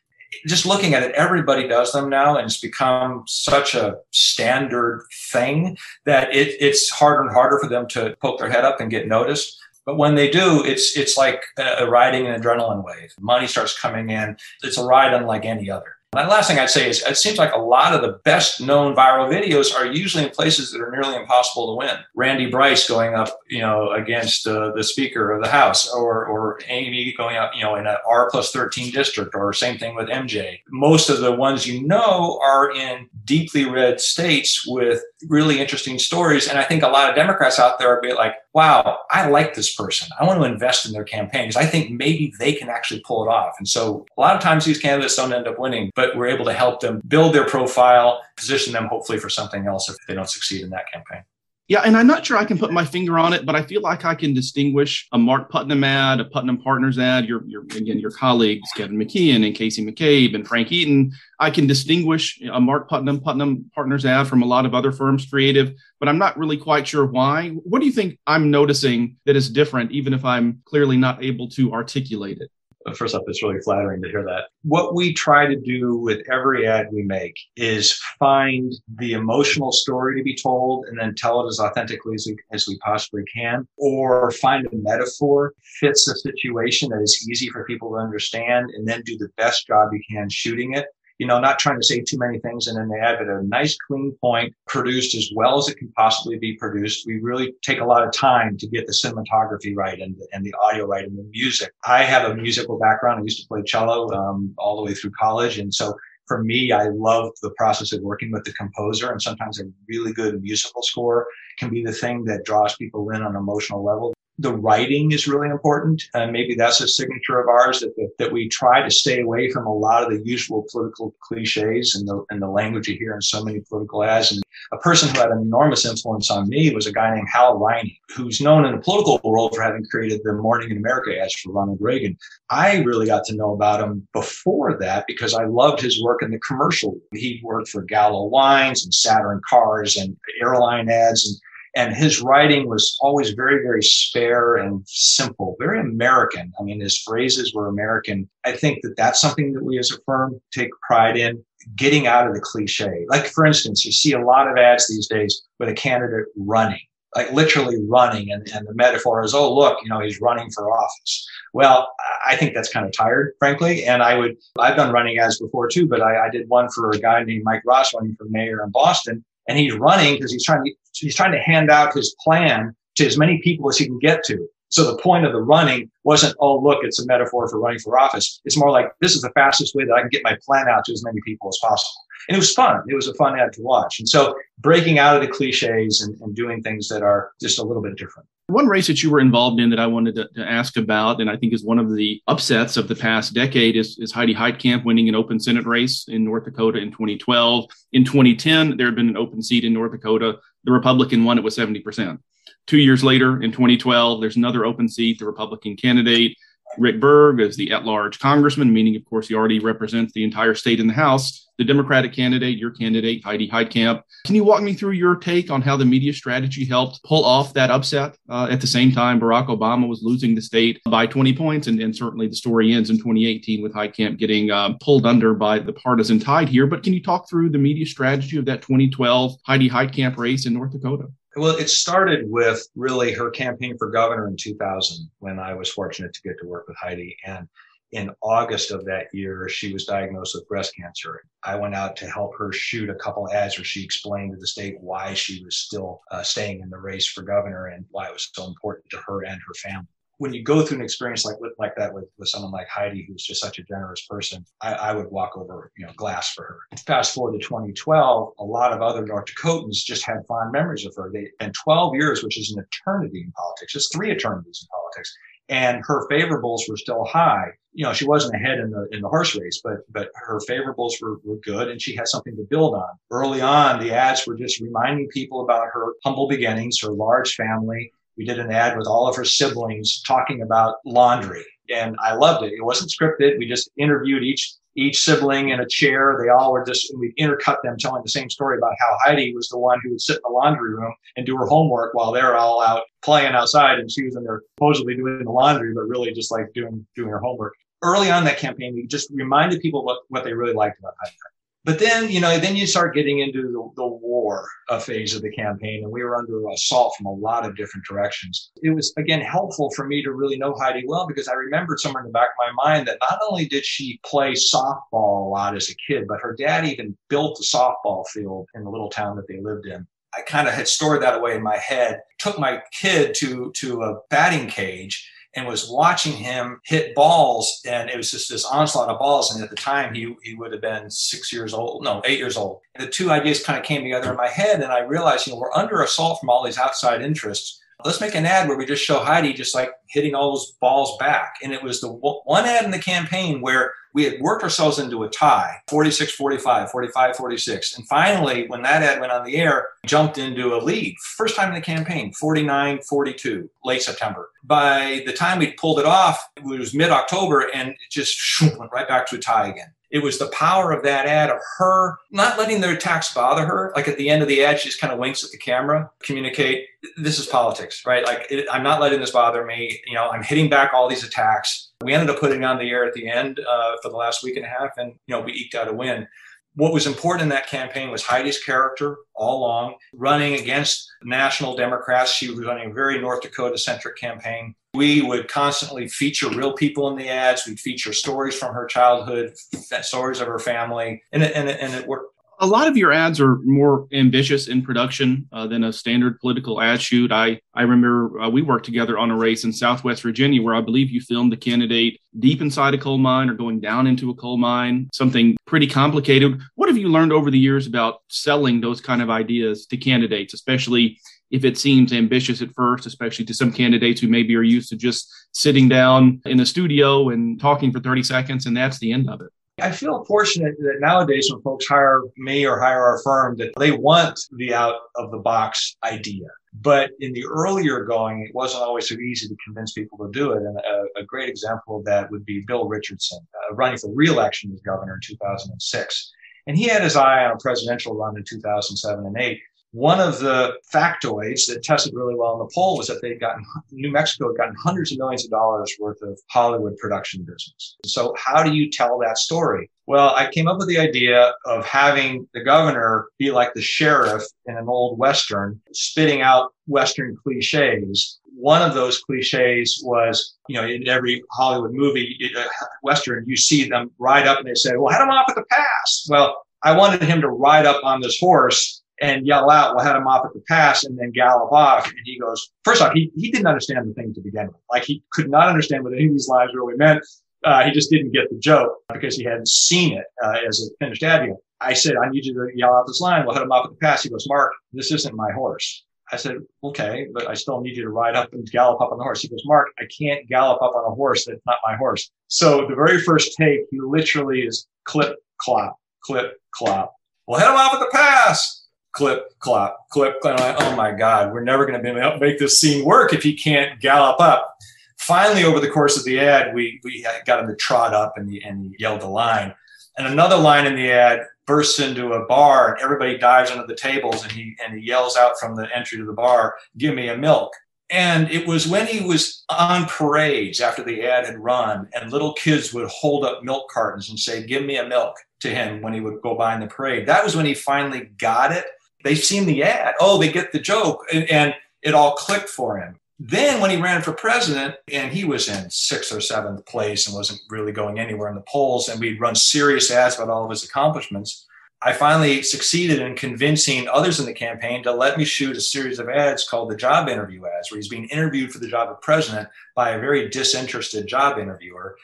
Just looking at it, everybody does them now, and it's become such a standard thing that it, it's harder and harder for them to poke their head up and get noticed. But when they do, it's it's like a, riding an adrenaline wave. Money starts coming in. It's a ride unlike any other. And the last thing I'd say is it seems like a lot of the best known viral videos are usually in places that are nearly impossible to win. Randy Bryce going up, you know, against uh, the Speaker of the House, or or Amy going up, you know, in an R plus 13 district, or same thing with MJ. Most of the ones you know are in deeply red states with really interesting stories. And I think a lot of Democrats out there are like, wow, I like this person. I want to invest in their campaign because I think maybe they can actually pull it off. And so a lot of times these candidates don't end up winning, but we're able to help them build their profile, position them hopefully for something else if they don't succeed in that campaign. Yeah, and I'm not sure I can put my finger on it, but I feel like I can distinguish a Mark Putnam ad, a Putnam Partners ad, your, your again your colleagues Kevin McKeon and Casey McCabe and Frank Eaton. I can distinguish a Mark Putnam Putnam Partners ad from a lot of other firms creative, but I'm not really quite sure why. What do you think I'm noticing that is different, even if I'm clearly not able to articulate it? Uh, first off, it's really flattering to hear that. What we try to do with every ad we make is find the emotional story to be told and then tell it as authentically as we, as we possibly can, or find a metaphor fits a situation that is easy for people to understand and then do the best job you can shooting it you know, not trying to say too many things in an ad, but a nice clean point produced as well as it can possibly be produced. We really take a lot of time to get the cinematography right and, and the audio right and the music. I have a musical background. I used to play cello um, all the way through college. And so for me, I love the process of working with the composer and sometimes a really good musical score can be the thing that draws people in on an emotional level the writing is really important. And maybe that's a signature of ours that, that, that, we try to stay away from a lot of the usual political cliches and the, and the language you hear in so many political ads. And a person who had an enormous influence on me was a guy named Hal Riney, who's known in the political world for having created the Morning in America ads for Ronald Reagan. I really got to know about him before that because I loved his work in the commercial. He worked for Gallo Wines and Saturn Cars and airline ads and and his writing was always very, very spare and simple, very American. I mean, his phrases were American. I think that that's something that we as a firm take pride in getting out of the cliche. Like, for instance, you see a lot of ads these days with a candidate running, like literally running. And, and the metaphor is, oh, look, you know, he's running for office. Well, I think that's kind of tired, frankly. And I would, I've done running ads before too, but I, I did one for a guy named Mike Ross running for mayor in Boston and he's running because he's trying to he's trying to hand out his plan to as many people as he can get to. So the point of the running wasn't, oh, look, it's a metaphor for running for office. It's more like this is the fastest way that I can get my plan out to as many people as possible. And it was fun. It was a fun ad to watch. And so breaking out of the cliches and, and doing things that are just a little bit different. One race that you were involved in that I wanted to, to, ask about, and I think is one of the upsets of the past decade, is, is Heidi Heitkamp winning an open Senate race in North Dakota in 2012. In 2010, there had been an open seat in North Dakota. The Republican won it with 70%. Two years later, in 2012, there's another open seat. The Republican candidate Rick Berg as the at large congressman, meaning, of course, he already represents the entire state in the House. The Democratic candidate, your candidate, Heidi Heitkamp. Can you walk me through your take on how the media strategy helped pull off that upset? Uh, at the same time, Barack Obama was losing the state by 20 points, and, and certainly the story ends in 2018 with Heitkamp getting uh, pulled under by the partisan tide here. But can you talk through the media strategy of that 2012 Heidi Heitkamp race in North Dakota? Well, it started with really her campaign for governor in 2000 when I was fortunate to get to work with Heidi. And in August of that year, she was diagnosed with breast cancer. I went out to help her shoot a couple ads where she explained to the state why she was still uh, staying in the race for governor and why it was so important to her and her family when you go through an experience like like that with, with someone like Heidi, who's just such a generous person, I, I, would walk over you know glass for her. Fast forward to 2012, a lot of other North Dakotans just had fond memories of her. They and 12 years, which is an eternity in politics, it's three eternities in politics. And her favorables were still high. You know, she wasn't ahead in the in the horse race, but but her favorables were, were good, and she had something to build on. Early on, the ads were just reminding people about her humble beginnings, her large family, we did an ad with all of her siblings talking about laundry and I loved it. It wasn't scripted. We just interviewed each each sibling in a chair. They all were just we intercut them telling the same story about how Heidi was the one who would sit in the laundry room and do her homework while they're all out playing outside and she was in there supposedly doing the laundry, but really just like doing doing her homework. Early on that campaign, we just reminded people what, what they really liked about Heidi. But then, you know, then you start getting into the, the war uh, phase of the campaign, and we were under assault from a lot of different directions. It was, again, helpful for me to really know Heidi well because I remembered somewhere in the back of my mind that not only did she play softball a lot as a kid, but her dad even built a softball field in the little town that they lived in. I kind of had stored that away in my head, took my kid to, to a batting cage and was watching him hit balls. And it was just this onslaught of balls. And at the time, he, he would have been six years old, no, eight years old. And the two ideas kind of came together in my head. And I realized, you know, we're under assault from all these outside interests. Let's make an ad where we just show Heidi just like hitting all those balls back. And it was the one ad in the campaign where we had worked ourselves into a tie 46 45 45 46 and finally when that ad went on the air jumped into a lead. First time in the campaign 49 42 late september. By the time we pulled it off it was mid-october and it just went right back to a tie again It was the power of that ad of her not letting their attacks bother her. Like at the end of the ad, she just kind of winks at the camera, communicate, this is politics, right? Like it, I'm not letting this bother me. You know, I'm hitting back all these attacks. We ended up putting on the air at the end uh, for the last week and a half, and you know, we eked out a win. What was important in that campaign was Heidi's character all along, running against national Democrats. She was running a very North Dakota centric campaign. We would constantly feature real people in the ads. We'd feature stories from her childhood, stories of her family, and it, and it, and it worked a lot of your ads are more ambitious in production uh, than a standard political ad shoot. I, I remember uh, we worked together on a race in Southwest Virginia where I believe you filmed the candidate deep inside a coal mine or going down into a coal mine, something pretty complicated. What have you learned over the years about selling those kind of ideas to candidates, especially if it seems ambitious at first, especially to some candidates who maybe are used to just sitting down in a studio and talking for 30 seconds and that's the end of it? I feel fortunate that nowadays when folks hire me or hire our firm that they want the out of the box idea. But in the earlier going, it wasn't always so easy to convince people to do it. And a, a great example of that would be Bill Richardson, uh, running for reelection as governor in 2006. And he had his eye on a presidential run in 2007 and 8. One of the factoids that tested really well in the poll was that they'd gotten, New Mexico had gotten hundreds of millions of dollars worth of Hollywood production business. So how do you tell that story? Well, I came up with the idea of having the governor be like the sheriff in an old Western, spitting out Western cliches. One of those cliches was, you know, in every Hollywood movie, uh, Western, you see them ride up and they say, well, head him off at the pass. Well, I wanted him to ride up on this horse and yell out, we'll head him off at the pass and then gallop off. And he goes, first off, he, he didn't understand the thing to begin with. Like he could not understand what any of these lines really meant. Uh, he just didn't get the joke because he hadn't seen it uh, as a finished ad. I said, I need you to yell out this line. We'll head him off at the pass. He goes, Mark, this isn't my horse. I said, okay, but I still need you to ride up and gallop up on the horse. He goes, Mark, I can't gallop up on a horse that's not my horse. So the very first take, he literally is clip, clop, clip, clop. We'll head him off at the pass clip, clop, clip, clip. Like, oh my God, we're never going to be able to make this scene work if he can't gallop up. Finally, over the course of the ad, we, we got him to trot up and and yelled a line. And another line in the ad bursts into a bar and everybody dives under the tables and he, and he yells out from the entry to the bar, give me a milk. And it was when he was on parades after the ad had run, and little kids would hold up milk cartons and say, Give me a milk to him when he would go by in the parade. That was when he finally got it they've seen the ad. Oh, they get the joke. And, and it all clicked for him. Then, when he ran for president, and he was in sixth or seventh place and wasn't really going anywhere in the polls, and we'd run serious ads about all of his accomplishments, I finally succeeded in convincing others in the campaign to let me shoot a series of ads called the job interview ads, where he's being interviewed for the job of president by a very disinterested job interviewer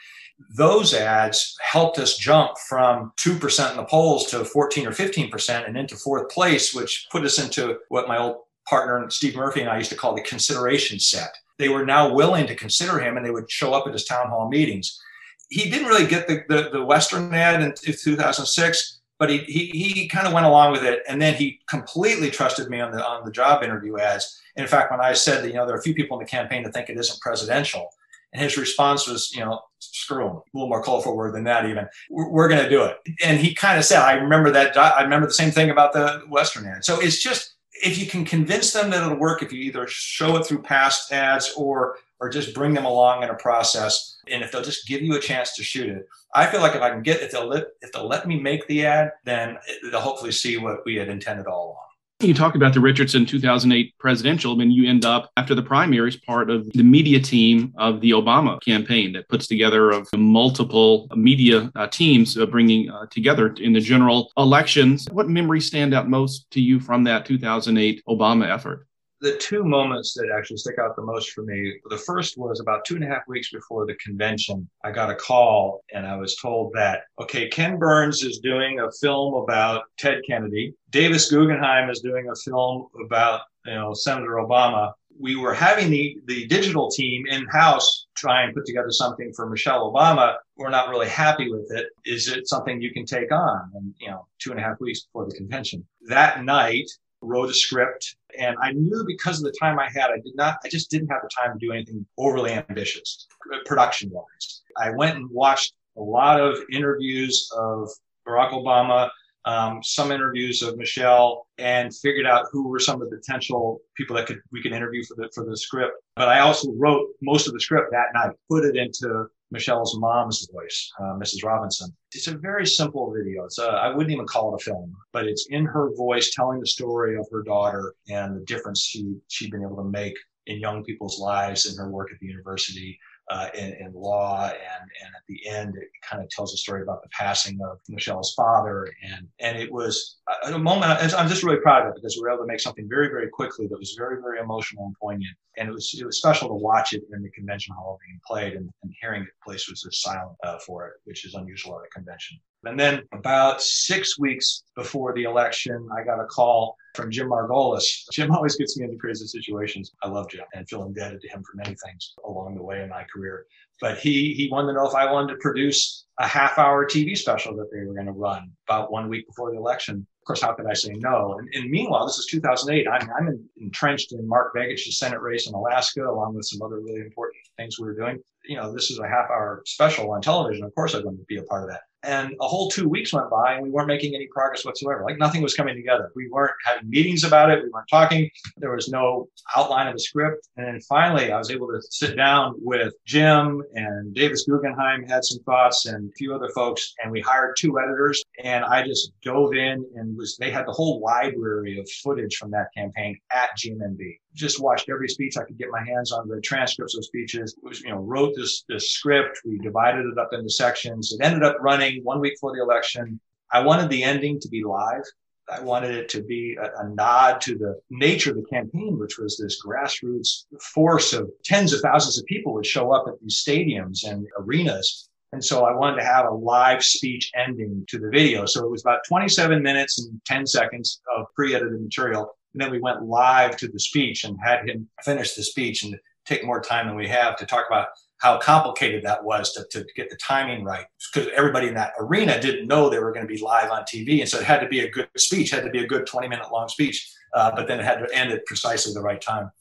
those ads helped us jump from 2% in the polls to 14 or 15% and into fourth place, which put us into what my old partner, Steve Murphy, and I used to call the consideration set. They were now willing to consider him and they would show up at his town hall meetings. He didn't really get the, the, the Western ad in 2006, but he, he, he kind of went along with it. And then he completely trusted me on the, on the job interview ads. And in fact, when I said that, you know, there are a few people in the campaign that think it isn't presidential, and his response was, you know, screw him, a little more colorful word than that even. We're, we're going to do it. And he kind of said, I remember that. I remember the same thing about the Western ad. So it's just, if you can convince them that it'll work, if you either show it through past ads or, or just bring them along in a process, and if they'll just give you a chance to shoot it, I feel like if I can get, if they'll let, if they'll let me make the ad, then they'll hopefully see what we had intended all along. You talked about the Richardson 2008 presidential, and you end up after the primaries part of the media team of the Obama campaign that puts together of multiple media uh, teams uh, bringing uh, together in the general elections. What memories stand out most to you from that 2008 Obama effort? The two moments that actually stick out the most for me the first was about two and a half weeks before the convention i got a call and i was told that okay ken burns is doing a film about ted kennedy davis guggenheim is doing a film about you know senator obama we were having the, the digital team in house try and put together something for Michelle Obama. We're not really happy with it. Is it something you can take on? And, you know, two and a half weeks before the convention. That night, wrote a script and I knew because of the time I had, I did not, I just didn't have the time to do anything overly ambitious production wise. I went and watched a lot of interviews of Barack Obama, um, some interviews of Michelle, and figured out who were some of the potential people that could we could interview for the for the script. But I also wrote most of the script that night, put it into Michelle's mom's voice, uh, Mrs. Robinson. It's a very simple video. It's a, I wouldn't even call it a film, but it's in her voice telling the story of her daughter and the difference she she'd been able to make in young people's lives in her work at the university uh, in, in, law. And, and at the end, it kind of tells a story about the passing of Michelle's father. And, and it was a moment, I'm just really proud of it because we were able to make something very, very quickly that was very, very emotional and poignant. And it was, it was special to watch it in the convention hall being played and, and hearing the place was just silent uh, for it, which is unusual at a convention. And then about six weeks before the election, I got a call from Jim Margolis. Jim always gets me into crazy situations. I love Jim and feel indebted to him for many things along the way in my career. But he he wanted to know if I wanted to produce a half hour TV special that they were going to run about one week before the election. Of course, how could I say no? And, and meanwhile, this is 2008. I'm, I'm entrenched in Mark Begich's Senate race in Alaska, along with some other really important things we were doing. You know, this is a half hour special on television. Of course, I'm going to be a part of that. And a whole two weeks went by and we weren't making any progress whatsoever. Like nothing was coming together. We weren't having meetings about it. We weren't talking. There was no outline of a script. And then finally, I was able to sit down with Jim and Davis Guggenheim had some thoughts and a few other folks. And we hired two editors. And I just dove in and was, they had the whole library of footage from that campaign at GMMB just watched every speech I could get my hands on, the transcripts of speeches. Was, you know, wrote this this script. We divided it up into sections. It ended up running one week before the election. I wanted the ending to be live. I wanted it to be a, a, nod to the nature of the campaign, which was this grassroots force of tens of thousands of people would show up at these stadiums and arenas. And so I wanted to have a live speech ending to the video. So it was about 27 minutes and 10 seconds of pre-edited material. And then we went live to the speech and had him finish the speech and take more time than we have to talk about how complicated that was to, to get the timing right because everybody in that arena didn't know they were going to be live on TV. And so it had to be a good speech, had to be a good 20 minute long speech, uh, but then it had to end at precisely the right time.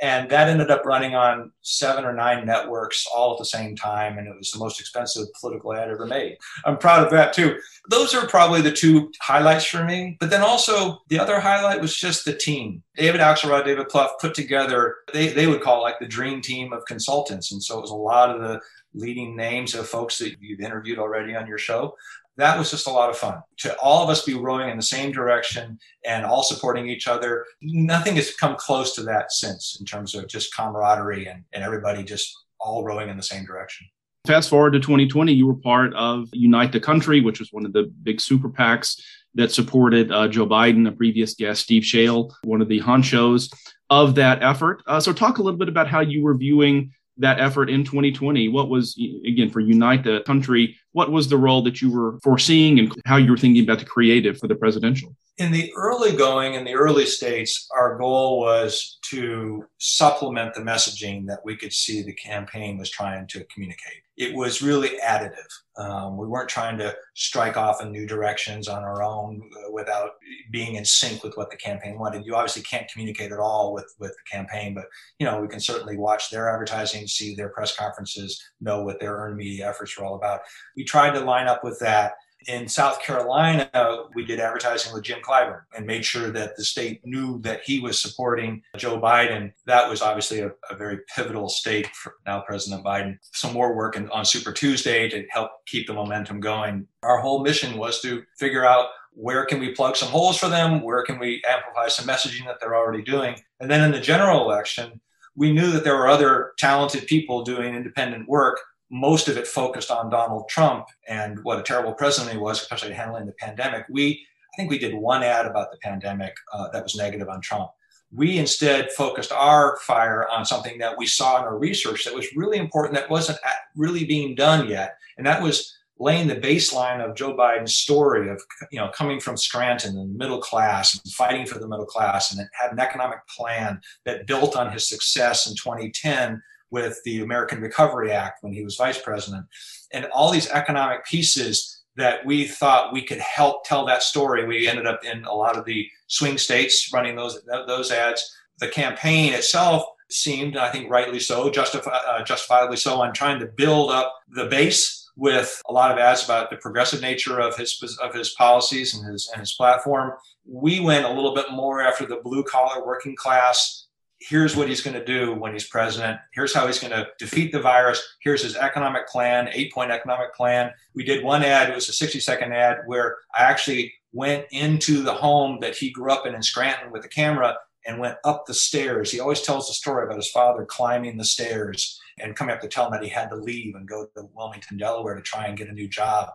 And that ended up running on seven or nine networks all at the same time. And it was the most expensive political ad ever made. I'm proud of that too. Those are probably the two highlights for me. But then also the other highlight was just the team. David Axelrod, David Plouffe put together, they, they would call like the dream team of consultants. And so it was a lot of the leading names of folks that you've interviewed already on your show that was just a lot of fun to all of us be rowing in the same direction and all supporting each other. Nothing has come close to that since in terms of just camaraderie and, and everybody just all rowing in the same direction. Fast forward to 2020 you were part of unite the country which was one of the big super pacs that supported uh, joe biden a previous guest steve Schale, one of the honchos of that effort. Uh, so talk a little bit about how you were viewing that effort in 2020? What was, again, for Unite the Country, what was the role that you were foreseeing and how you were thinking about the creative for the presidential? In the early going, in the early states, our goal was to supplement the messaging that we could see the campaign was trying to communicate. It was really additive. Um, we weren't trying to strike off in new directions on our own uh, without being in sync with what the campaign wanted. You obviously can't communicate at all with, with the campaign, but you know we can certainly watch their advertising, see their press conferences, know what their earned media efforts are all about. We tried to line up with that in South Carolina, we did advertising with Jim Clyburn and made sure that the state knew that he was supporting Joe Biden. That was obviously a, a very pivotal state for now President Biden. Some more work in, on Super Tuesday to help keep the momentum going. Our whole mission was to figure out where can we plug some holes for them? Where can we amplify some messaging that they're already doing? And then in the general election, we knew that there were other talented people doing independent work most of it focused on Donald Trump and what a terrible president he was, especially handling the pandemic. We, I think we did one ad about the pandemic uh, that was negative on Trump. We instead focused our fire on something that we saw in our research that was really important that wasn't really being done yet. And that was laying the baseline of Joe Biden's story of you know coming from Scranton and middle class and fighting for the middle class and had an economic plan that built on his success in 2010 with the American Recovery Act when he was vice president, and all these economic pieces that we thought we could help tell that story. We ended up in a lot of the swing states running those those ads. The campaign itself seemed, I think, rightly so, uh, justifiably so, on trying to build up the base with a lot of ads about the progressive nature of his of his policies and his and his platform. We went a little bit more after the blue collar working class. Here's what he's going to do when he's president. Here's how he's going to defeat the virus. Here's his economic plan, eight point economic plan. We did one ad, it was a 60 second ad where I actually went into the home that he grew up in in Scranton with a camera and went up the stairs. He always tells the story about his father climbing the stairs and coming up to tell him that he had to leave and go to Wilmington, Delaware to try and get a new job.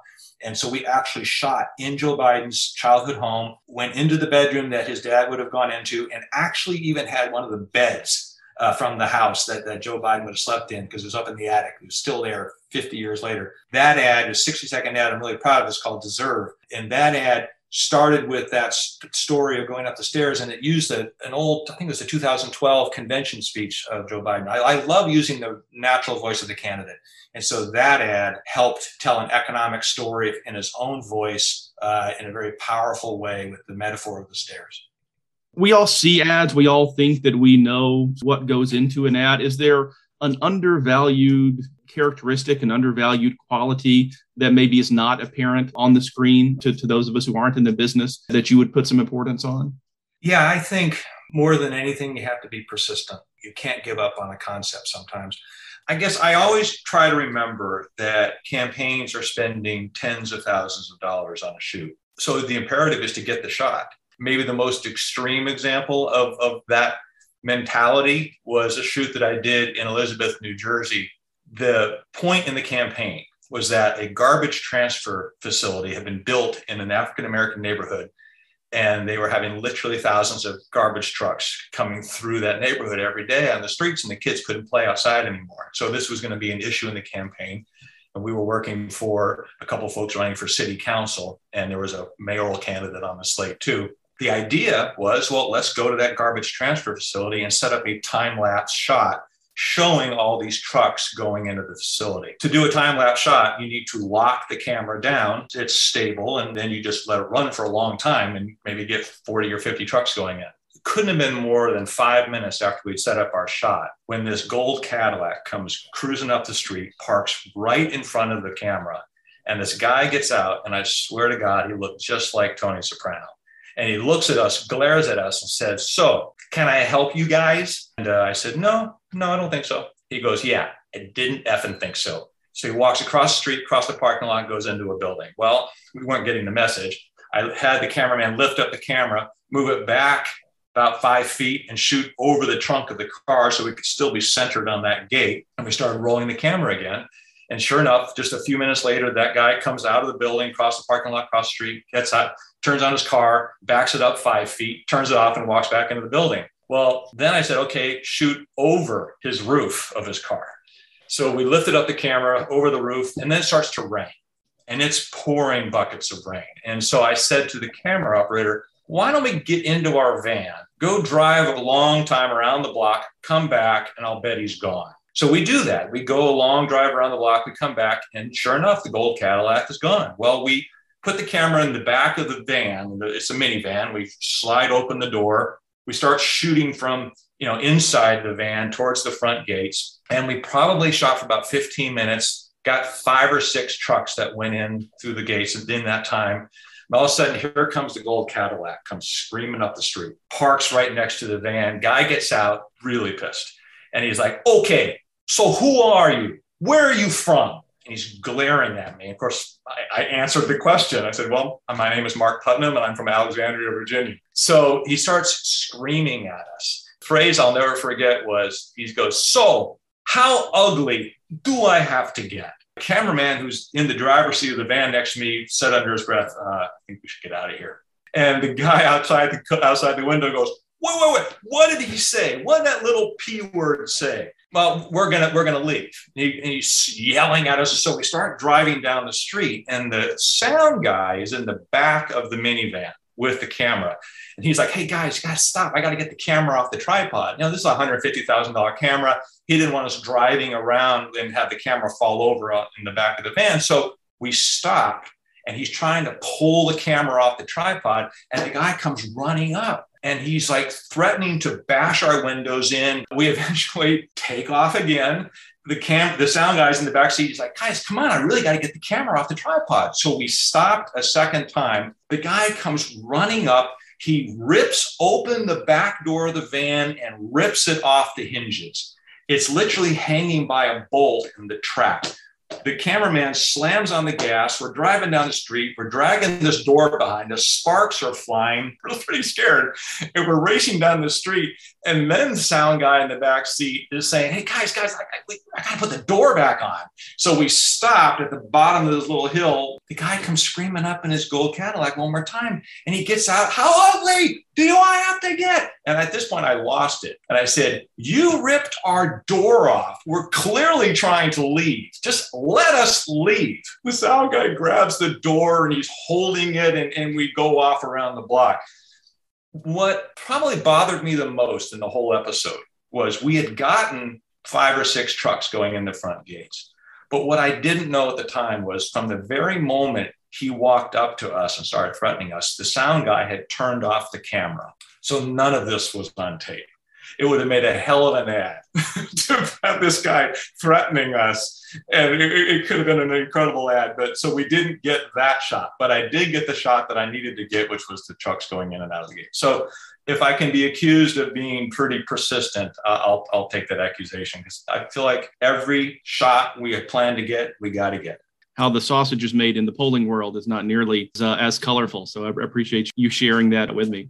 And so we actually shot in Joe Biden's childhood home, went into the bedroom that his dad would have gone into, and actually even had one of the beds uh, from the house that, that Joe Biden would have slept in because it was up in the attic. It was still there 50 years later. That ad, a 60 second ad, I'm really proud of. It's called Deserve. And that ad started with that story of going up the stairs and it used a, an old i think it was a 2012 convention speech of joe biden. I, I, love using the natural voice of the candidate and so that ad helped tell an economic story in his own voice uh, in a very powerful way with the metaphor of the stairs. We all see ads. We all think that we know what goes into an ad. Is there an undervalued characteristic, an undervalued quality that maybe is not apparent on the screen to, to those of us who aren't in the business that you would put some importance on? Yeah, I think more than anything, you have to be persistent. You can't give up on a concept sometimes. I guess I always try to remember that campaigns are spending tens of thousands of dollars on a shoot. So the imperative is to get the shot. Maybe the most extreme example of, of that mentality was a shoot that I did in Elizabeth, New Jersey. The point in the campaign was that a garbage transfer facility had been built in an African American neighborhood, and they were having literally thousands of garbage trucks coming through that neighborhood every day on the streets, and the kids couldn't play outside anymore. So this was going to be an issue in the campaign. And we were working for a couple folks running for city council, and there was a mayoral candidate on the slate too the idea was well, let's go to that garbage transfer facility and set up a time lapse shot showing all these trucks going into the facility. To do a time lapse shot, you need to lock the camera down. It's stable, and then you just let it run for a long time and maybe get 40 or 50 trucks going in. It couldn't have been more than five minutes after we'd set up our shot when this gold Cadillac comes cruising up the street, parks right in front of the camera. And this guy gets out, and I swear to God, he looked just like Tony Soprano. And he looks at us, glares at us, and says, So, can I help you guys? And uh, I said, No, no, I don't think so. He goes, Yeah, I didn't effing think so. So he walks across the street, across the parking lot, goes into a building. Well, we weren't getting the message. I had the cameraman lift up the camera, move it back about five feet, and shoot over the trunk of the car so we could still be centered on that gate. And we started rolling the camera again. And sure enough, just a few minutes later, that guy comes out of the building, across the parking lot, across the street, gets out, turns on his car, backs it up five feet, turns it off, and walks back into the building. Well, then I said, okay, shoot over his roof of his car. So we lifted up the camera over the roof, and then it starts to rain, and it's pouring buckets of rain. And so I said to the camera operator, why don't we get into our van, go drive a long time around the block, come back, and I'll bet he's gone. So we do that. We go a long drive around the block, we come back, and sure enough, the gold Cadillac is gone. Well, we put the camera in the back of the van. It's a minivan. We slide open the door. We start shooting from you know inside the van towards the front gates, and we probably shot for about 15 minutes. Got five or six trucks that went in through the gates in that time. And all of a sudden, here comes the gold Cadillac, comes screaming up the street, parks right next to the van. Guy gets out, really pissed. And he's like, okay, so who are you? Where are you from? And he's glaring at me. Of course, I, I, answered the question. I said, Well, my name is Mark Putnam and I'm from Alexandria, Virginia. So he starts screaming at us. The phrase I'll never forget was he goes, So, how ugly do I have to get? The cameraman who's in the driver's seat of the van next to me said under his breath, uh, I think we should get out of here. And the guy outside the, outside the window goes, Wait, wait, wait. What did he say? What did that little P word say? Well, we're gonna we're gonna leave. He, he's yelling at us, so we start driving down the street, and the sound guy is in the back of the minivan with the camera, and he's like, "Hey guys, you gotta stop! I gotta get the camera off the tripod." You know, this is a hundred fifty thousand dollar camera. He didn't want us driving around and have the camera fall over in the back of the van, so we stopped and he's trying to pull the camera off the tripod. And the guy comes running up and he's like threatening to bash our windows in. We eventually take off again. The cam, the sound guy's in the back seat. He's like, guys, come on, I really got to get the camera off the tripod. So we stopped a second time. The guy comes running up. He rips open the back door of the van and rips it off the hinges. It's literally hanging by a bolt in the trap the cameraman slams on the gas. We're driving down the street. We're dragging this door behind us. Sparks are flying. We're pretty scared. And we're racing down the street. And then the sound guy in the back seat is saying, Hey, guys, guys, I, I, I got to put the door back on. So we stopped at the bottom of this little hill. The guy comes screaming up in his gold Cadillac one more time. And he gets out. How ugly do I have to get? And at this point, I lost it. And I said, You ripped our door off. We're clearly trying to leave. Just let us leave. The sound guy grabs the door and he's holding it, and, and we go off around the block. What probably bothered me the most in the whole episode was we had gotten five or six trucks going in the front gates. But what I didn't know at the time was from the very moment he walked up to us and started threatening us, the sound guy had turned off the camera. So none of this was on tape. It would have made a hell of an ad to have this guy threatening us. And it, it, could have been an incredible ad. But so we didn't get that shot. But I did get the shot that I needed to get, which was the trucks going in and out of the gate. So if I can be accused of being pretty persistent, uh, I'll, I'll take that accusation because I feel like every shot we had planned to get, we got to get how the sausage is made in the polling world is not nearly uh, as colorful. So I appreciate you sharing that with me.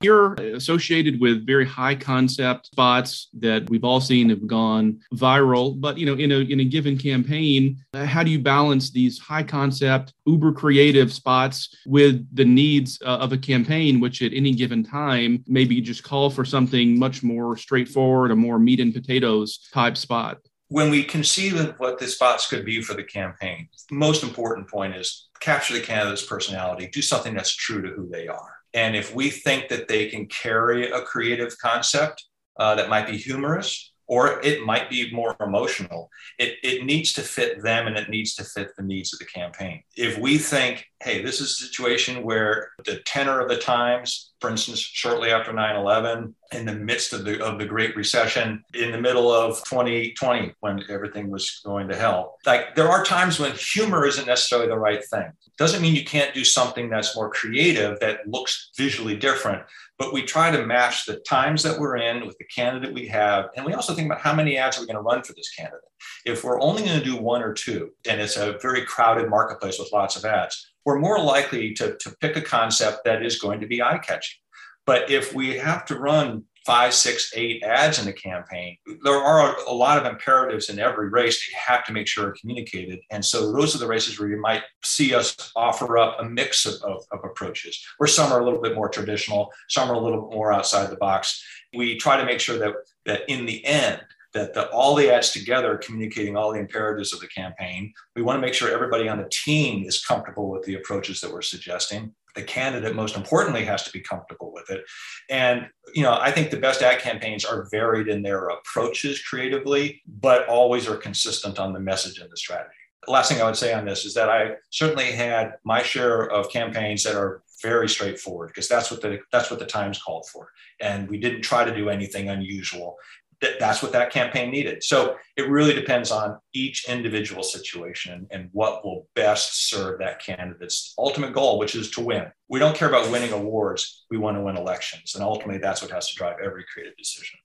You're associated with very high concept spots that we've all seen have gone viral. But you know, in a in a given campaign, how do you balance these high concept, uber creative spots with the needs uh, of a campaign, which at any given time maybe just call for something much more straightforward, a more meat and potatoes type spot? When we conceive of what the spots could be for the campaign, the most important point is capture the candidate's personality, do something that's true to who they are. And if we think that they can carry a creative concept uh, that might be humorous, or it might be more emotional. It, it needs to fit them and it needs to fit the needs of the campaign. If we think, hey, this is a situation where the tenor of the times, for instance, shortly after 9 11, in the midst of the, of the Great Recession, in the middle of 2020, when everything was going to hell, like there are times when humor isn't necessarily the right thing. Doesn't mean you can't do something that's more creative that looks visually different but we try to match the times that we're in with the candidate we have. And we also think about how many ads are we going to run for this candidate. If we're only going to do one or two, and it's a very crowded marketplace with lots of ads, we're more likely to, to pick a concept that is going to be eye catching. But if we have to run five, six, eight ads in a campaign. There are a lot of imperatives in every race that you have to make sure are communicated. And so those are the races where you might see us offer up a mix of, of, of approaches, where some are a little bit more traditional, some are a little more outside the box. We try to make sure that that in the end, that the, all the ads together are communicating all the imperatives of the campaign. We want to make sure everybody on the team is comfortable with the approaches that we're suggesting. The candidate most importantly has to be comfortable with it. And you know i think the best ad campaigns are varied in their approaches creatively but always are consistent on the message and the strategy. The last thing i would say on this is that i certainly had my share of campaigns that are very straightforward because that's what the that's what the times called for. And we didn't try to do anything unusual that that's what that campaign needed. So it really depends on each individual situation and what will best serve that candidate's ultimate goal, which is to win. We don't care about winning awards, we want to win elections. And ultimately, that's what has to drive every creative decision.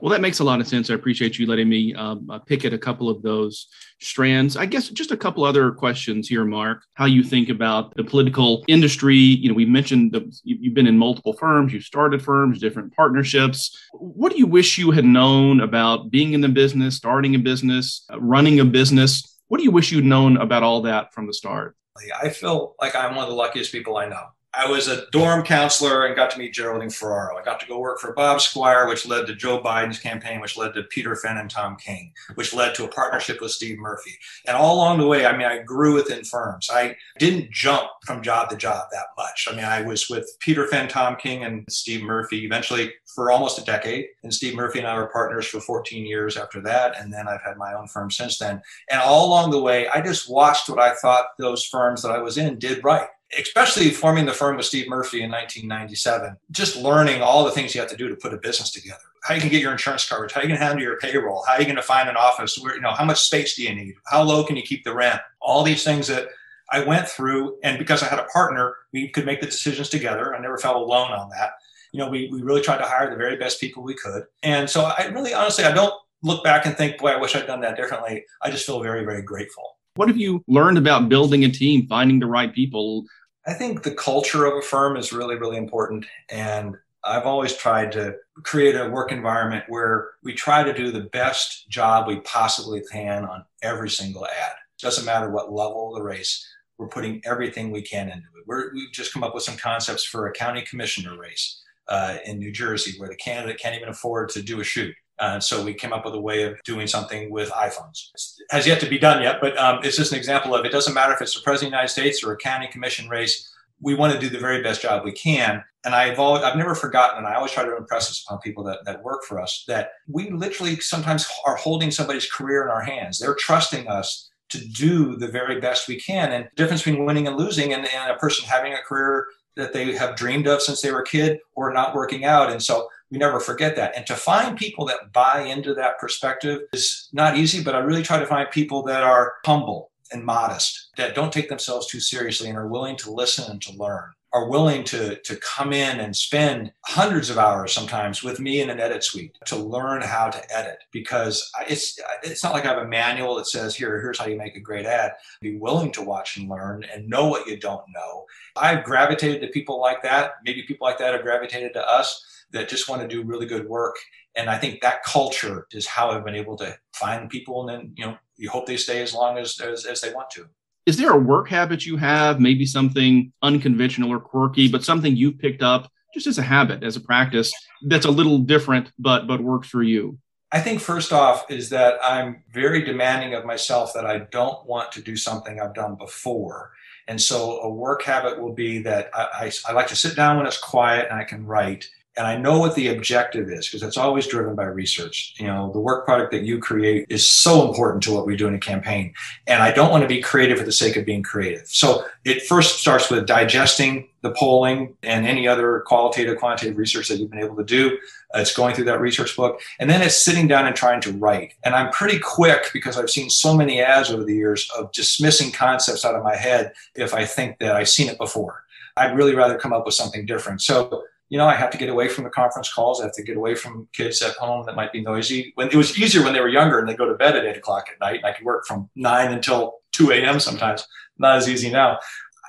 Well, that makes a lot of sense. I appreciate you letting me um, uh, pick at a couple of those strands. I guess just a couple other questions here, Mark. How you think about the political industry? You know, we mentioned the, you've been in multiple firms, you've started firms, different partnerships. What do you wish you had known about being in the business, starting a business, uh, running a business? What do you wish you'd known about all that from the start? I feel like I'm one of the luckiest people I know. I was a dorm counselor and got to meet Geraldine Ferraro. I got to go work for Bob Squier, which led to Joe Biden's campaign, which led to Peter Fenn and Tom King, which led to a partnership with Steve Murphy. And all along the way, I mean, I grew within firms. I didn't jump from job to job that much. I mean, I was with Peter Fenn, Tom King, and Steve Murphy eventually for almost a decade. And Steve Murphy and I were partners for 14 years after that. And then I've had my own firm since then. And all along the way, I just watched what I thought those firms that I was in did right especially forming the firm with Steve Murphy in 1997, just learning all the things you have to do to put a business together. How you can get your insurance coverage, how you can handle your payroll, how you going to find an office, where you know how much space do you need, how low can you keep the rent, all these things that I went through, and because I had a partner, we could make the decisions together. I never felt alone on that. You know, we we really tried to hire the very best people we could, and so I really honestly I don't look back and think, boy, I wish I'd done that differently. I just feel very very grateful. What have you learned about building a team, finding the right people? I think the culture of a firm is really, really important. And I've always tried to create a work environment where we try to do the best job we possibly can on every single ad. Doesn't matter what level of the race, we're putting everything we can into it. we have just come up with some concepts for a county commissioner race uh, in New Jersey where the candidate can't even afford to do a shoot. Uh, so we came up with a way of doing something with iPhones. It has yet to be done yet, but um, it's just an example of it doesn't matter if it's the president of the United States or a county commission race. We want to do the very best job we can. And I've always, I've never forgotten, and I always try to impress this upon people that, that work for us, that we literally sometimes are holding somebody's career in our hands. They're trusting us to do the very best we can. And the difference between winning and losing and, and a person having a career that they have dreamed of since they were a kid or not working out. And so we never forget that. And to find people that buy into that perspective is not easy, but I really try to find people that are humble and modest, that don't take themselves too seriously and are willing to listen and to learn, are willing to, to come in and spend hundreds of hours sometimes with me in an edit suite to learn how to edit because it's, it's not like I have a manual that says, here, here's how you make a great ad. Be willing to watch and learn and know what you don't know. I've gravitated to people like that. Maybe people like that have gravitated to us that just want to do really good work. And I think that culture is how I've been able to find people, and then you know you hope they stay as long as as, as they want to. Is there a work habit you have, maybe something unconventional or quirky, but something you've picked up just as a habit, as a practice that's a little different, but but works for you? I think first off is that I'm very demanding of myself that I don't want to do something I've done before. And so a work habit will be that I, I, I like to sit down when it's quiet and I can write and I know what the objective is because it's always driven by research. You know, the work product that you create is so important to what we do in a campaign. And I don't want to be creative for the sake of being creative. So it first starts with digesting the polling and any other qualitative, quantitative research that you've been able to do. Uh, it's going through that research book. And then it's sitting down and trying to write. And I'm pretty quick because I've seen so many ads over the years of dismissing concepts out of my head if I think that I've seen it before. I'd really rather come up with something different. So you know, I have to get away from the conference calls. I have to get away from kids at home that might be noisy. When it was easier when they were younger and they go to bed at eight o'clock at night, and I could work from nine until two a.m. Sometimes not as easy now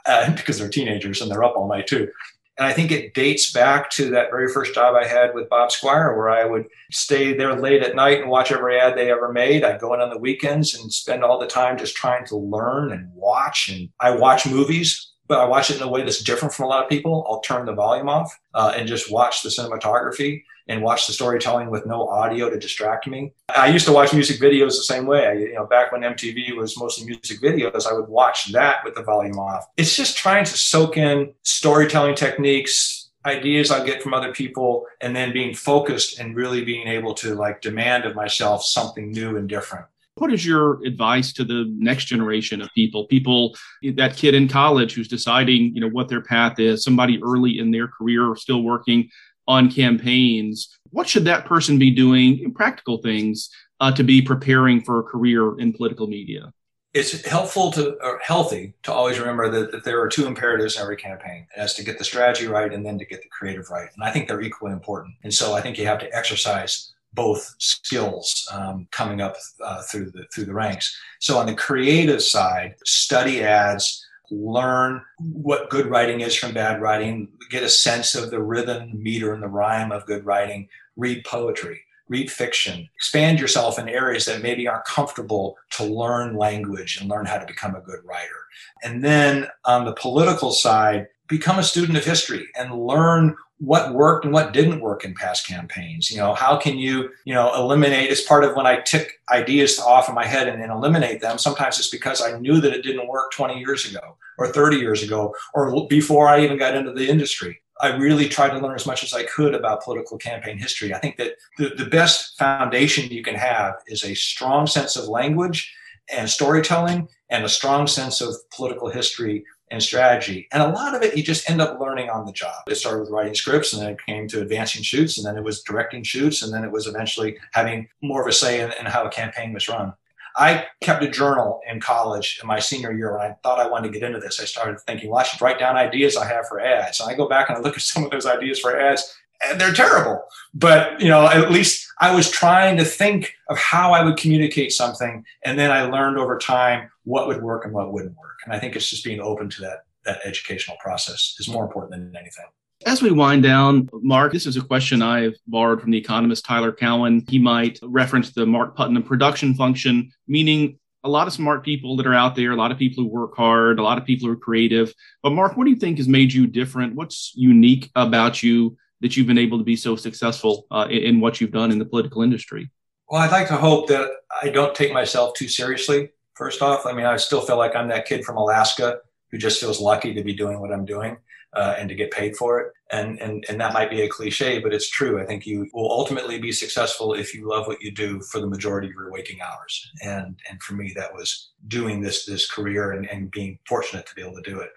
uh, because they're teenagers and they're up all night too. And I think it dates back to that very first job I had with Bob Squier, where I would stay there late at night and watch every ad they ever made. I'd go in on the weekends and spend all the time just trying to learn and watch. And I watch movies but I watch it in a way that's different from a lot of people. I'll turn the volume off uh, and just watch the cinematography and watch the storytelling with no audio to distract me. I used to watch music videos the same way. I, you know, back when MTV was mostly music videos, I would watch that with the volume off. It's just trying to soak in storytelling techniques, ideas I get from other people, and then being focused and really being able to like demand of myself something new and different. What is your advice to the next generation of people? People, that kid in college who's deciding, you know, what their path is, somebody early in their career still working on campaigns. What should that person be doing? Practical things uh, to be preparing for a career in political media it's helpful to or healthy to always remember that, that, there are two imperatives in every campaign as to get the strategy right and then to get the creative right and i think they're equally important and so i think you have to exercise both skills um, coming up uh, through the through the ranks. So on the creative side, study ads, learn what good writing is from bad writing, get a sense of the rhythm, meter, and the rhyme of good writing. Read poetry, read fiction, expand yourself in areas that maybe aren't comfortable to learn language and learn how to become a good writer. And then on the political side, become a student of history and learn what worked and what didn't work in past campaigns. You know how can you you know eliminate as part of when i tick ideas off in my head and, then eliminate them. Sometimes it's because i knew that it didn't work 20 years ago or 30 years ago or before i even got into the industry. I really tried to learn as much as I could about political campaign history. I think that the, the best foundation you can have is a strong sense of language and storytelling and a strong sense of political history and strategy. And a lot of it you just end up learning on the job. It started with writing scripts and then it came to advancing shoots and then it was directing shoots and then it was eventually having more of a say in, in how a campaign was run. I kept a journal in college in my senior year when I thought I wanted to get into this. I started thinking, well, I should write down ideas I have for ads. And I go back and I look at some of those ideas for ads they're terrible. But, you know, at least I was trying to think of how I would communicate something. And then I learned over time what would work and what wouldn't work. And I think it's just being open to that, that educational process is more important than anything. As we wind down, Mark, this is a question I've borrowed from the economist Tyler Cowen. He might reference the Mark Putnam production function, meaning a lot of smart people that are out there, a lot of people who work hard, a lot of people who are creative. But Mark, what do you think has made you different? What's unique about you that you've been able to be so successful uh, in, in what you've done in the political industry? Well, I'd like to hope that I don't take myself too seriously. First off, I mean, I still feel like I'm that kid from Alaska who just feels lucky to be doing what I'm doing uh, and to get paid for it. And, and, and that might be a cliche, but it's true. I think you will ultimately be successful if you love what you do for the majority of your waking hours. And, and for me, that was doing this, this career and, and being fortunate to be able to do it.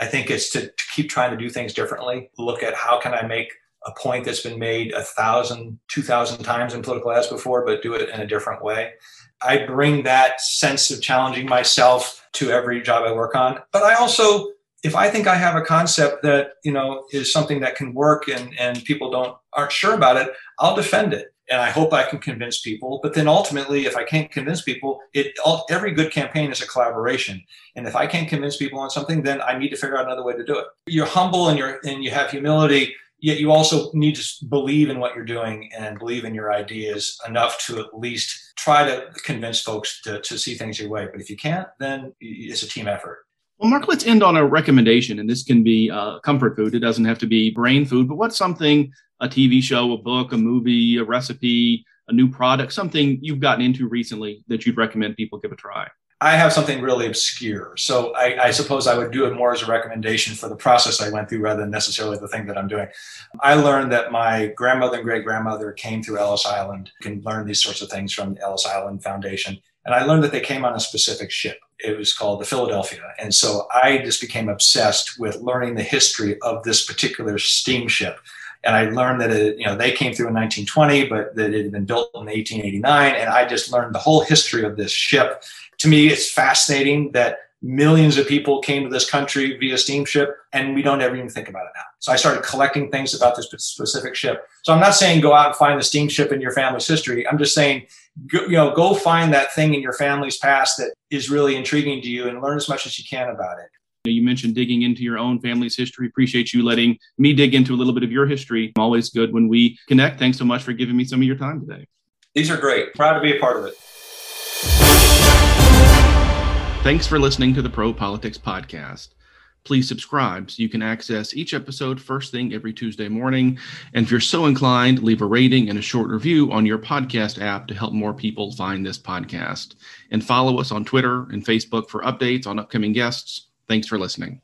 I think it's to, to keep trying to do things differently. Look at how can I make a point that's been made a thousand, two thousand times in political ads before, but do it in a different way. I bring that sense of challenging myself to every job I work on. But I also, if I think I have a concept that, you know, is something that can work and, and people don't aren't sure about it, I'll defend it and I hope I can convince people. But then ultimately, if I can't convince people, it all, every good campaign is a collaboration. And if I can't convince people on something, then I need to figure out another way to do it. You're humble and you're and you have humility. Yet you also need to believe in what you're doing and believe in your ideas enough to at least try to convince folks to, to see things your way. But if you can't, then it's a team effort. Well, Mark, let's end on a recommendation, and this can be uh, comfort food. It doesn't have to be brain food, but what's something a TV show, a book, a movie, a recipe, a new product, something you've gotten into recently that you'd recommend people give a try? I have something really obscure. So I, I, suppose I would do it more as a recommendation for the process I went through rather than necessarily the thing that I'm doing. I learned that my grandmother and great grandmother came through Ellis Island. You can learn these sorts of things from the Ellis Island Foundation. And I learned that they came on a specific ship. It was called the Philadelphia. And so I just became obsessed with learning the history of this particular steamship and I learned that it, you know, they came through in 1920, but that it had been built in 1889. And I just learned the whole history of this ship. To me, it's fascinating that millions of people came to this country via steamship and we don't ever even think about it now. So I started collecting things about this specific ship. So I'm not saying go out and find the steamship in your family's history. I'm just saying, go, you know, go find that thing in your family's past that is really intriguing to you and learn as much as you can about it. You mentioned digging into your own family's history. Appreciate you letting me dig into a little bit of your history. Always good when we connect. Thanks so much for giving me some of your time today. These are great. Proud to be a part of it. Thanks for listening to the Pro Politics Podcast. Please subscribe so you can access each episode first thing every Tuesday morning. And if you're so inclined, leave a rating and a short review on your podcast app to help more people find this podcast. And follow us on Twitter and Facebook for updates on upcoming guests Thanks for listening.